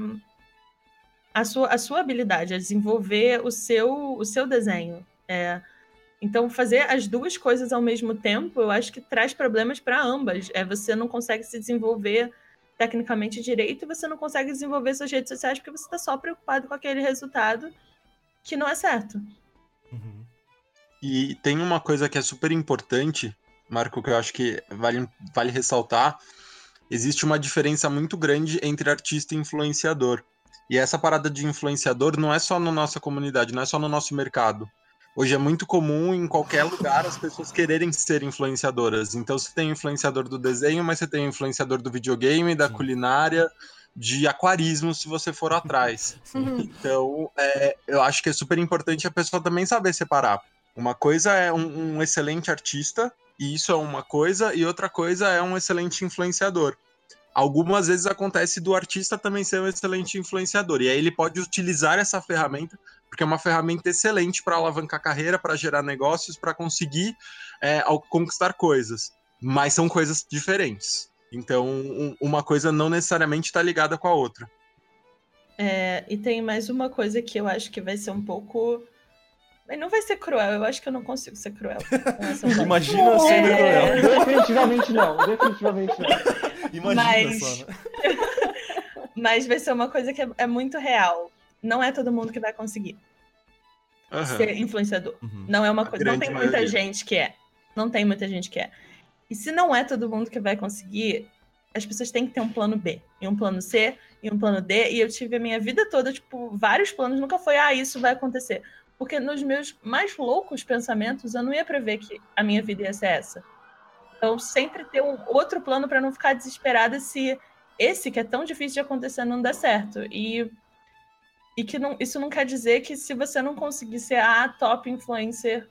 a, sua, a sua habilidade, a desenvolver o seu, o seu desenho. É, então, fazer as duas coisas ao mesmo tempo, eu acho que traz problemas para ambas. É, você não consegue se desenvolver tecnicamente direito e você não consegue desenvolver suas redes sociais porque você está só preocupado com aquele resultado que não é certo. Uhum. E tem uma coisa que é super importante Marco, que eu acho que vale, vale ressaltar, existe uma diferença muito grande entre artista e influenciador. E essa parada de influenciador não é só na nossa comunidade, não é só no nosso mercado. Hoje é muito comum em qualquer lugar as pessoas quererem ser influenciadoras. Então você tem influenciador do desenho, mas você tem influenciador do videogame, da culinária, de aquarismo, se você for atrás. <laughs> Então, é, eu acho que é super importante a pessoa também saber separar. Uma coisa é um, um excelente artista, e isso é uma coisa, e outra coisa é um excelente influenciador. Algumas vezes acontece do artista também ser um excelente influenciador, e aí ele pode utilizar essa ferramenta, porque é uma ferramenta excelente para alavancar carreira, para gerar negócios, para conseguir é, conquistar coisas. Mas são coisas diferentes. Então, um, uma coisa não necessariamente está ligada com a outra. É, e tem mais uma coisa que eu acho que vai ser um pouco mas não vai ser cruel, eu acho que eu não consigo ser cruel. <laughs> Imagina sendo é... cruel. <laughs> Definitivamente não, definitivamente não. Imagina Mas... só. Né? <laughs> Mas vai ser uma coisa que é, é, muito real. Não é todo mundo que vai conseguir uhum. ser influenciador. Uhum. Não é uma coisa. Não tem muita maioria. gente que é. Não tem muita gente que é. E se não é todo mundo que vai conseguir, as pessoas têm que ter um plano B, e um plano C, e um plano D, e eu tive a minha vida toda, tipo, vários planos, nunca foi, ah, isso vai acontecer. Porque nos meus mais loucos pensamentos, eu não ia prever que a minha vida ia ser essa. Então, sempre ter um outro plano para não ficar desesperada se esse que é tão difícil de acontecer não der certo. E, e que não, isso não quer dizer que se você não conseguir ser a top influencer,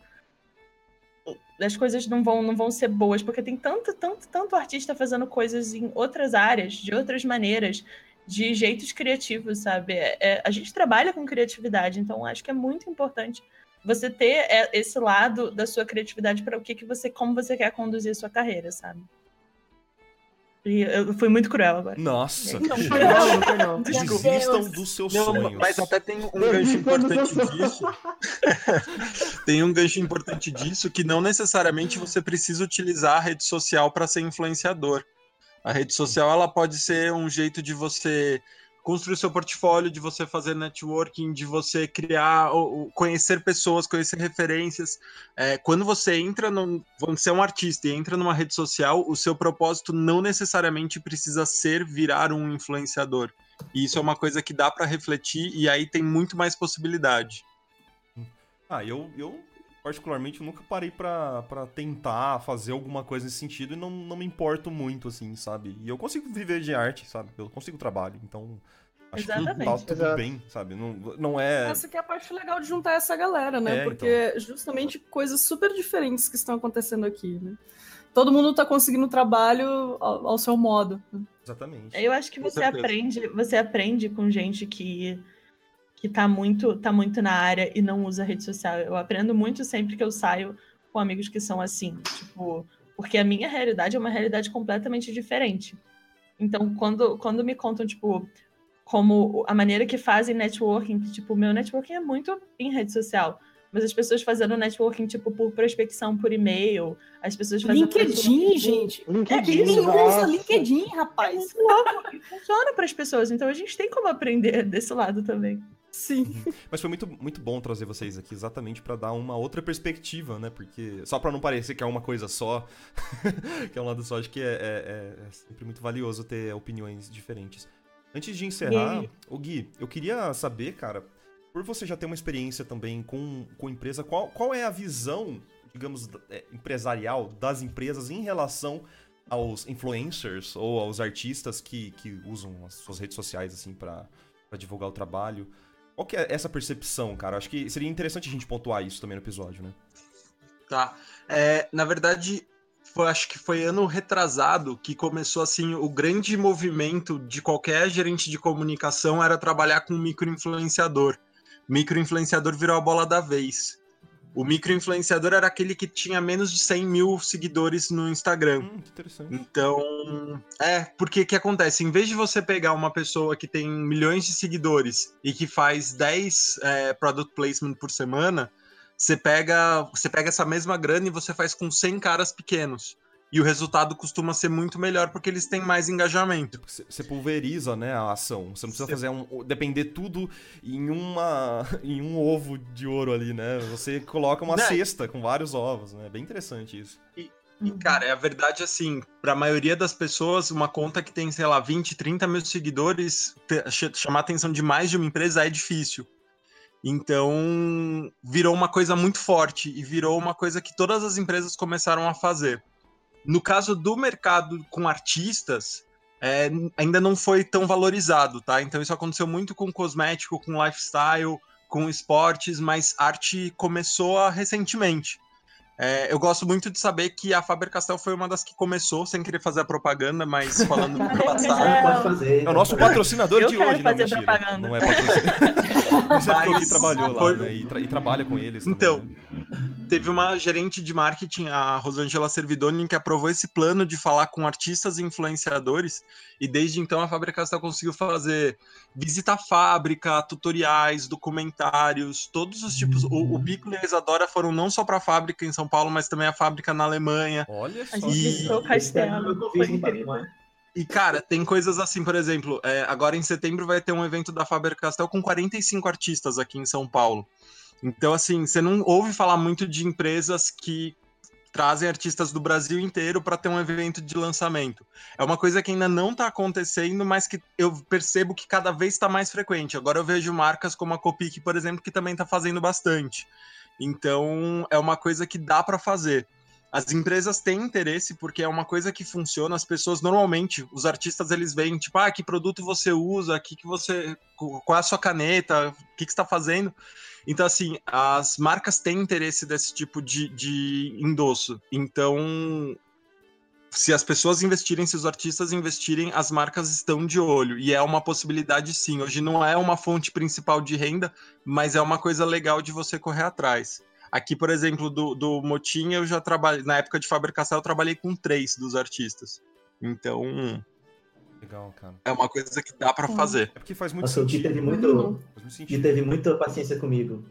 as coisas não vão, não vão ser boas, porque tem tanto, tanto, tanto artista fazendo coisas em outras áreas, de outras maneiras, de jeitos criativos, sabe? É, é, a gente trabalha com criatividade, então acho que é muito importante você ter é, esse lado da sua criatividade para o que, que você, como você quer conduzir a sua carreira, sabe? E eu fui muito cruel agora. Nossa. Não, foi não, foi não. <laughs> Desistam dos seus não, sonhos. Mas até tem um gancho importante disso. <laughs> tem um gancho importante disso que não necessariamente você precisa utilizar a rede social para ser influenciador. A rede social ela pode ser um jeito de você construir seu portfólio, de você fazer networking, de você criar, conhecer pessoas, conhecer referências. É, quando você entra, no, você é um artista e entra numa rede social, o seu propósito não necessariamente precisa ser virar um influenciador. E isso é uma coisa que dá para refletir e aí tem muito mais possibilidade. Ah, eu, eu particularmente, nunca parei pra, tentar fazer alguma coisa nesse sentido e não, não me importo muito, assim, sabe? E eu consigo viver de arte, sabe? Eu consigo trabalho, então... Acho Exatamente. que tá tudo Exato. bem, sabe? Não, não é... Essa que é a parte legal de juntar essa galera, né? É, Porque então. justamente coisas super diferentes que estão acontecendo aqui, né? Todo mundo tá conseguindo trabalho ao, ao seu modo. Né? Exatamente. Eu acho que você aprende, você aprende com gente que que tá muito, tá muito na área e não usa rede social. Eu aprendo muito sempre que eu saio com amigos que são assim, tipo, porque a minha realidade é uma realidade completamente diferente. Então, quando, quando me contam, tipo, como a maneira que fazem networking, que, tipo, meu networking é muito em rede social, mas as pessoas fazendo networking, tipo, por prospecção por e-mail, as pessoas fazendo... LinkedIn, gente! LinkedIn, é isso, usa LinkedIn, rapaz! É funciona para as pessoas, então a gente tem como aprender desse lado também. Sim. Uhum. Mas foi muito, muito bom trazer vocês aqui exatamente para dar uma outra perspectiva, né? Porque só para não parecer que é uma coisa só, <laughs> que é um lado só, acho que é, é, é, sempre muito valioso ter opiniões diferentes. Antes de encerrar, o Gui, eu queria saber, cara, por você já ter uma experiência também com, com empresa, qual, qual é a visão, digamos, é, empresarial das empresas em relação aos influencers ou aos artistas que, que usam as suas redes sociais assim para divulgar o trabalho? Qual que é essa percepção, cara? Acho que seria interessante a gente pontuar isso também no episódio, né? Tá. É, na verdade, foi, acho que foi ano retrasado que começou assim o grande movimento de qualquer gerente de comunicação era trabalhar com microinfluenciador. Microinfluenciador virou a bola da vez. O microinfluenciador era aquele que tinha menos de 100 mil seguidores no Instagram. Hum, então, é, porque o que acontece? Em vez de você pegar uma pessoa que tem milhões de seguidores e que faz 10 é, product placement por semana, você pega, você pega essa mesma grana e você faz com 100 caras pequenos e o resultado costuma ser muito melhor porque eles têm mais engajamento. Você pulveriza, né, a ação. Você não precisa Cê... fazer um, depender tudo em uma <laughs> em um ovo de ouro ali, né? Você coloca uma né? cesta com vários ovos, né? É bem interessante isso. E, e, cara, é a verdade assim, para a maioria das pessoas, uma conta que tem, sei lá, 20, 30 mil seguidores, chamar a atenção de mais de uma empresa é difícil. Então, virou uma coisa muito forte e virou uma coisa que todas as empresas começaram a fazer. No caso do mercado com artistas, é, ainda não foi tão valorizado, tá? Então isso aconteceu muito com cosmético, com lifestyle, com esportes, mas arte começou a, recentemente. É, eu gosto muito de saber que a Faber-Castell foi uma das que começou, sem querer fazer a propaganda, mas falando do <laughs> passado. Pode fazer. É o nosso patrocinador eu de hoje, não, mentira. Propaganda. Não é patrocinador. <laughs> É porque trabalhou lá, foi... né? E, tra e, trabalha com eles Então, também. teve uma gerente de marketing, a Rosângela Servidoni, que aprovou esse plano de falar com artistas e influenciadores, e desde então a Faber-Castell conseguiu fazer visita à fábrica, tutoriais, documentários, todos os tipos. O, o Piccolo e a Isadora foram não só para a fábrica em São Paulo, mas também a fábrica na Alemanha. Olha só. A gente visitou o castelo, foi incrível. E, cara, tem coisas assim, por exemplo, é, agora em setembro vai ter um evento da Faber-Castell com 45 artistas aqui em São Paulo. Então, assim, você não ouve falar muito de empresas que trazem artistas do Brasil inteiro para ter um evento de lançamento. É uma coisa que ainda não está acontecendo, mas que eu percebo que cada vez está mais frequente. Agora eu vejo marcas como a Copic, por exemplo, que também está fazendo bastante. Então é uma coisa que dá para fazer. As empresas têm interesse porque é uma coisa que funciona. As pessoas normalmente, os artistas eles veem tipo, ah, que produto você usa, que que você, qual é a sua caneta, o que que está fazendo. Então, assim, as marcas têm interesse desse tipo de, de endosso. Então, se as pessoas investirem, se os artistas investirem, as marcas estão de olho. E é uma possibilidade, sim. Hoje não é uma fonte principal de renda, mas é uma coisa legal de você correr atrás. Aqui, por exemplo, do, do Motim, eu já trabalhei. Na época de fabricação, eu trabalhei com três dos artistas. Então, Legal, cara. É uma coisa que dá para fazer. É porque faz muito Nossa, sentido. O Gui teve, muito. Faz muito Gui teve muita paciência comigo.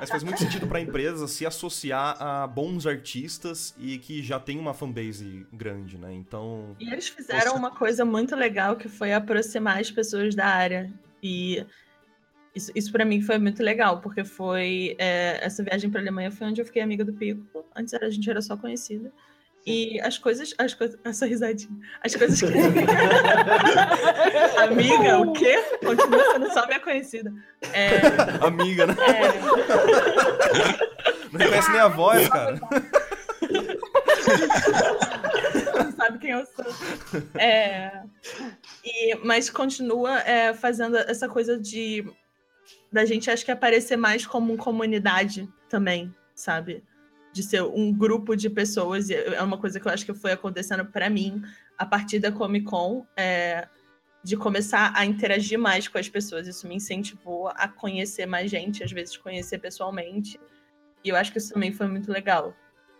Mas faz muito sentido pra empresa se associar a bons artistas e que já tem uma fanbase grande, né? Então. E eles fizeram uma coisa muito legal que foi aproximar as pessoas da área. E isso, isso para mim foi muito legal, porque foi. é, essa viagem pra Alemanha foi onde eu fiquei amiga do Pico. Antes era- a gente era só conhecida. E as coisas. As coisas. <laughs> Essa risadinha. As coisas que. <laughs> amiga, o quê? Continua sendo só minha conhecida. É, Amiga, né? é, Não reconhece nem a voz, cara. não sabe quem eu sou. É, e, mas continua é, fazendo essa coisa de da gente acho que aparecer mais como comunidade também, sabe? De ser um grupo de pessoas. E é uma coisa que eu acho que foi acontecendo para mim a partir da Comic Con. É, de começar a interagir mais com as pessoas. Isso me incentivou a conhecer mais gente, às vezes conhecer pessoalmente. E eu acho que isso também foi muito legal.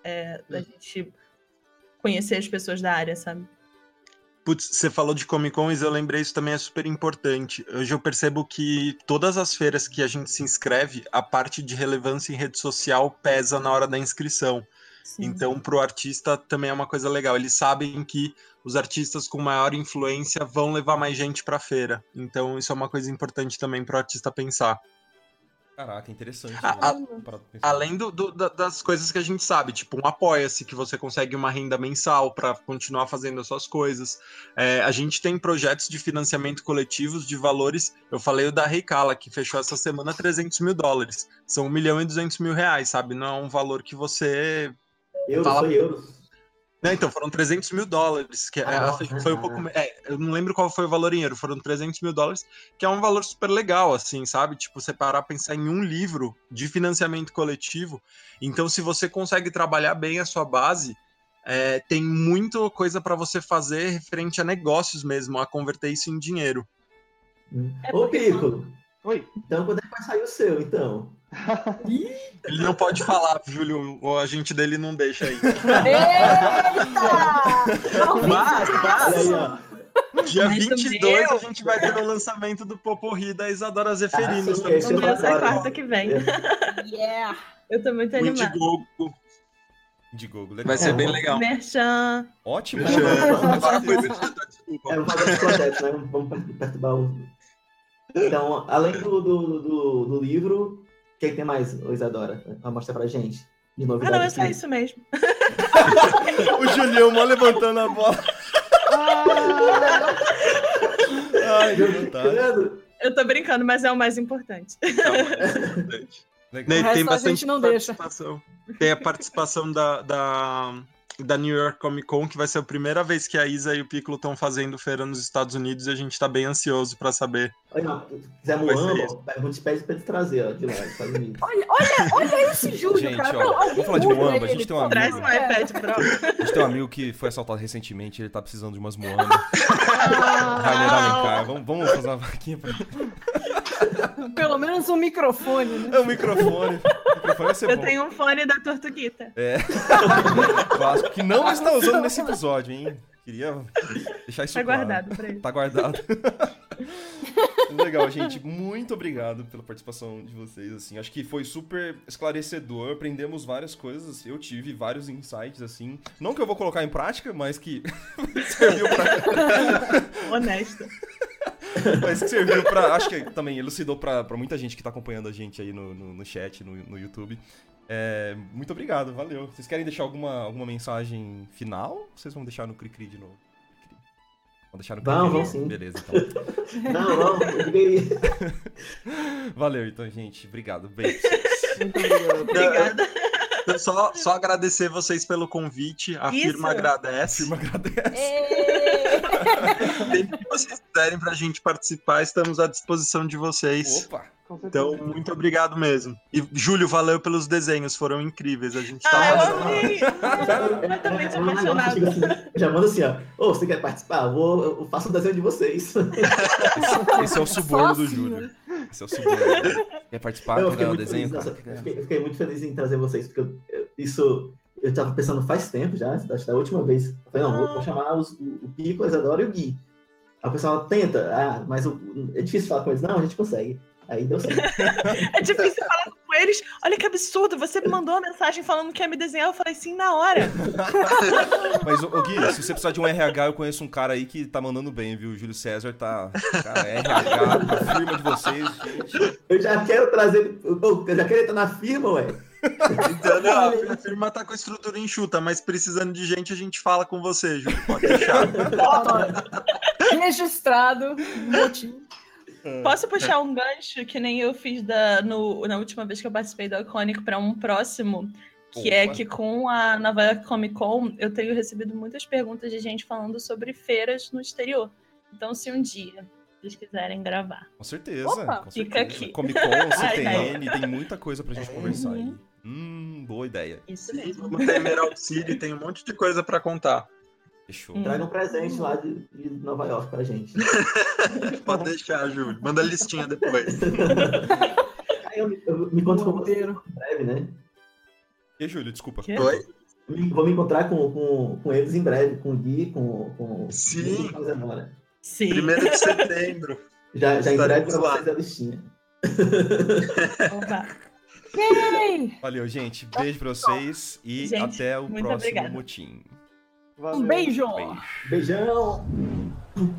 É, da gente conhecer as pessoas da área, sabe? Putz, você falou de Comic Cons, eu lembrei isso também é super importante. Hoje eu percebo que todas as feiras que a gente se inscreve, a parte de relevância em rede social pesa na hora da inscrição. Sim. Então, para o artista também é uma coisa legal. Eles sabem que os artistas com maior influência vão levar mais gente para a feira. Então, isso é uma coisa importante também para o artista pensar. Caraca, interessante. A- né? a- pensar. Além do- do- da- das coisas que a gente sabe, tipo um apoia-se, que você consegue uma renda mensal para continuar fazendo as suas coisas. É, a gente tem projetos de financiamento coletivos de valores. Eu falei o da Reicala, que fechou essa semana 300 mil dólares. São 1 milhão e 200 mil reais, sabe? Não é um valor que você Euros, Fala- euros. Não, então, foram 300 mil dólares, que é- Ah, foi um pouco. É, eu não lembro qual foi o valor em euro, foram 300 mil dólares, que é um valor super legal, assim, sabe? Tipo, você parar a pensar em um livro de financiamento coletivo. Então, se você consegue trabalhar bem a sua base, é, tem muita coisa para você fazer referente a negócios mesmo, a converter isso em dinheiro. É Ô, Pico, Oi. então quando é que vai sair o seu, então? <laughs> Ele não pode falar, Júlio, o agente dele não deixa aí. Mas, Olha mas, dia Mas o 22 a gente vai ter o lançamento do Poporri da Isadora Zeferino. Ah, sim, Estamos esse adoro. quarta que vem. Yeah! Eu tô muito animada. Indiegogo. Indiegogo, legal. Vai ser É, bem vamos- legal. Merchan. Ótimo. Agora foi, desculpa. É, vamos fazer né? Vamos per- perturbar o. Então, além do, do, do, do livro, o que, que tem mais, Isadora, pra mostrar pra gente? De Ah, novidade. não, é só isso mesmo. <laughs> o Julião mó levantando a bola. Ai, que? Eu tô brincando, mas é o mais importante. Legal. <laughs> Né, O resto tem a bastante gente não deixa. participação. Tem a participação da, da, da New York Comic Con, que vai ser a primeira vez que a Isa e o Piccolo estão fazendo feira nos Estados Unidos e a gente tá bem ansioso pra saber. Olha, quiser Vai ser Moamba, isso. a gente pede pra eles trazer, ó, de lá, dos Estados Unidos. Olha, olha, olha esse Júlio, Gente, cara. ó, Não, vamos falar de Moamba, a gente tem um Traz amigo. um iPad. A gente tem um amigo que foi assaltado recentemente, ele tá precisando de umas moanas. Rainer Alencar. Vamos, vamos fazer uma vaquinha pra. <laughs> Pelo menos um microfone, né? É o microfone. O microfone Eu bom. tenho um fone da Tortuguita. É. <laughs> Clássico que não está usando nesse episódio, hein? Queria deixar isso Tá claro. guardado pra ele. Tá guardado. <laughs> Legal, gente. Muito obrigado pela participação de vocês. Assim, acho que foi super esclarecedor. Aprendemos várias coisas. Eu tive vários insights assim. Não que eu vou colocar em prática, mas que serviu pra Honesta. <laughs> mas que serviu pra. Acho que também elucidou pra, pra muita gente que tá acompanhando a gente aí no, no, no chat, no, no YouTube. É, muito obrigado, valeu. Vocês querem deixar alguma, alguma mensagem final? Vocês vão deixar no Cricri de novo? Vão deixar no Vamos, vamos sim. Beleza, então. <laughs> não, não, <laughs> Valeu, então, gente. Obrigado. Beijo. Muito obrigado. Obrigada. Só, só agradecer vocês pelo convite. A Isso. firma agradece. A firma agradece. <laughs> Sempre que vocês quiserem pra gente participar, estamos à disposição de vocês. Opa! Então, muito obrigado mesmo. E, Júlio, valeu pelos desenhos, foram incríveis. A gente tá ah, eu amei! <laughs> Completamente apaixonado. Já manda assim, ó. Ô, oh, você quer participar? Eu, vou, eu faço o desenho de vocês. Esse é o suborno do Júlio. Esse é o suborno. Quer participar? Eu fiquei, muito desenho, feliz, nossa, eu fiquei, eu fiquei, muito feliz em trazer vocês, porque eu, isso eu tava pensando faz tempo já, acho que da última vez. Eu falei, não, vou, vou chamar os, o, o Pico, a Isadora e o Gui. Aí o pessoal tenta, ah, mas o, é difícil falar com eles. Não, a gente consegue. Aí deu certo. <laughs> é difícil falar com eles. Olha que absurdo, você me mandou uma mensagem falando que ia me desenhar, eu falei sim na hora. <laughs> Mas, ô, Gui, se você precisar de um RH, eu conheço um cara aí que tá mandando bem, viu? O Júlio César tá. Cara, RH, a firma de vocês, gente. Eu já quero trazer. Eu já quero entrar na firma, ué. Então, a firma tá com estrutura enxuta, mas precisando de gente, a gente fala com você, Júlio. Pode <laughs> deixar. Registrado. Motim. É. Posso puxar um gancho que nem eu fiz da, no, na última vez que eu participei do Iconic para um próximo? Que é Opa. é que com a Nova York Comic Con eu tenho recebido muitas perguntas de gente falando sobre feiras no exterior. Então, se um dia vocês quiserem gravar. Com certeza. Opa, com fica certeza. aqui. Comic Con, <laughs> CTN, tem muita coisa pra gente conversar aí. Hum, boa ideia. Isso mesmo. Vamos ter Emerald City, tem um monte de coisa para contar. Fechou. Hum. Traga um presente lá de, de, Nova York pra gente. <laughs> Pode deixar, Júlio. Manda a listinha depois. <laughs> Aí eu, eu me encontro com você em breve, né? E Júlio, desculpa. Que? Oi? Vou me encontrar com, com, com eles em breve, com o Gui, com, com Sim. Com Sim. Primeiro de setembro. Já, já entrego pra vocês a listinha. Opa. <laughs> Valeu, gente. Beijo pra vocês e gente, até o próximo obrigada. motim. Valeu. Um beijo. beijo. Beijão.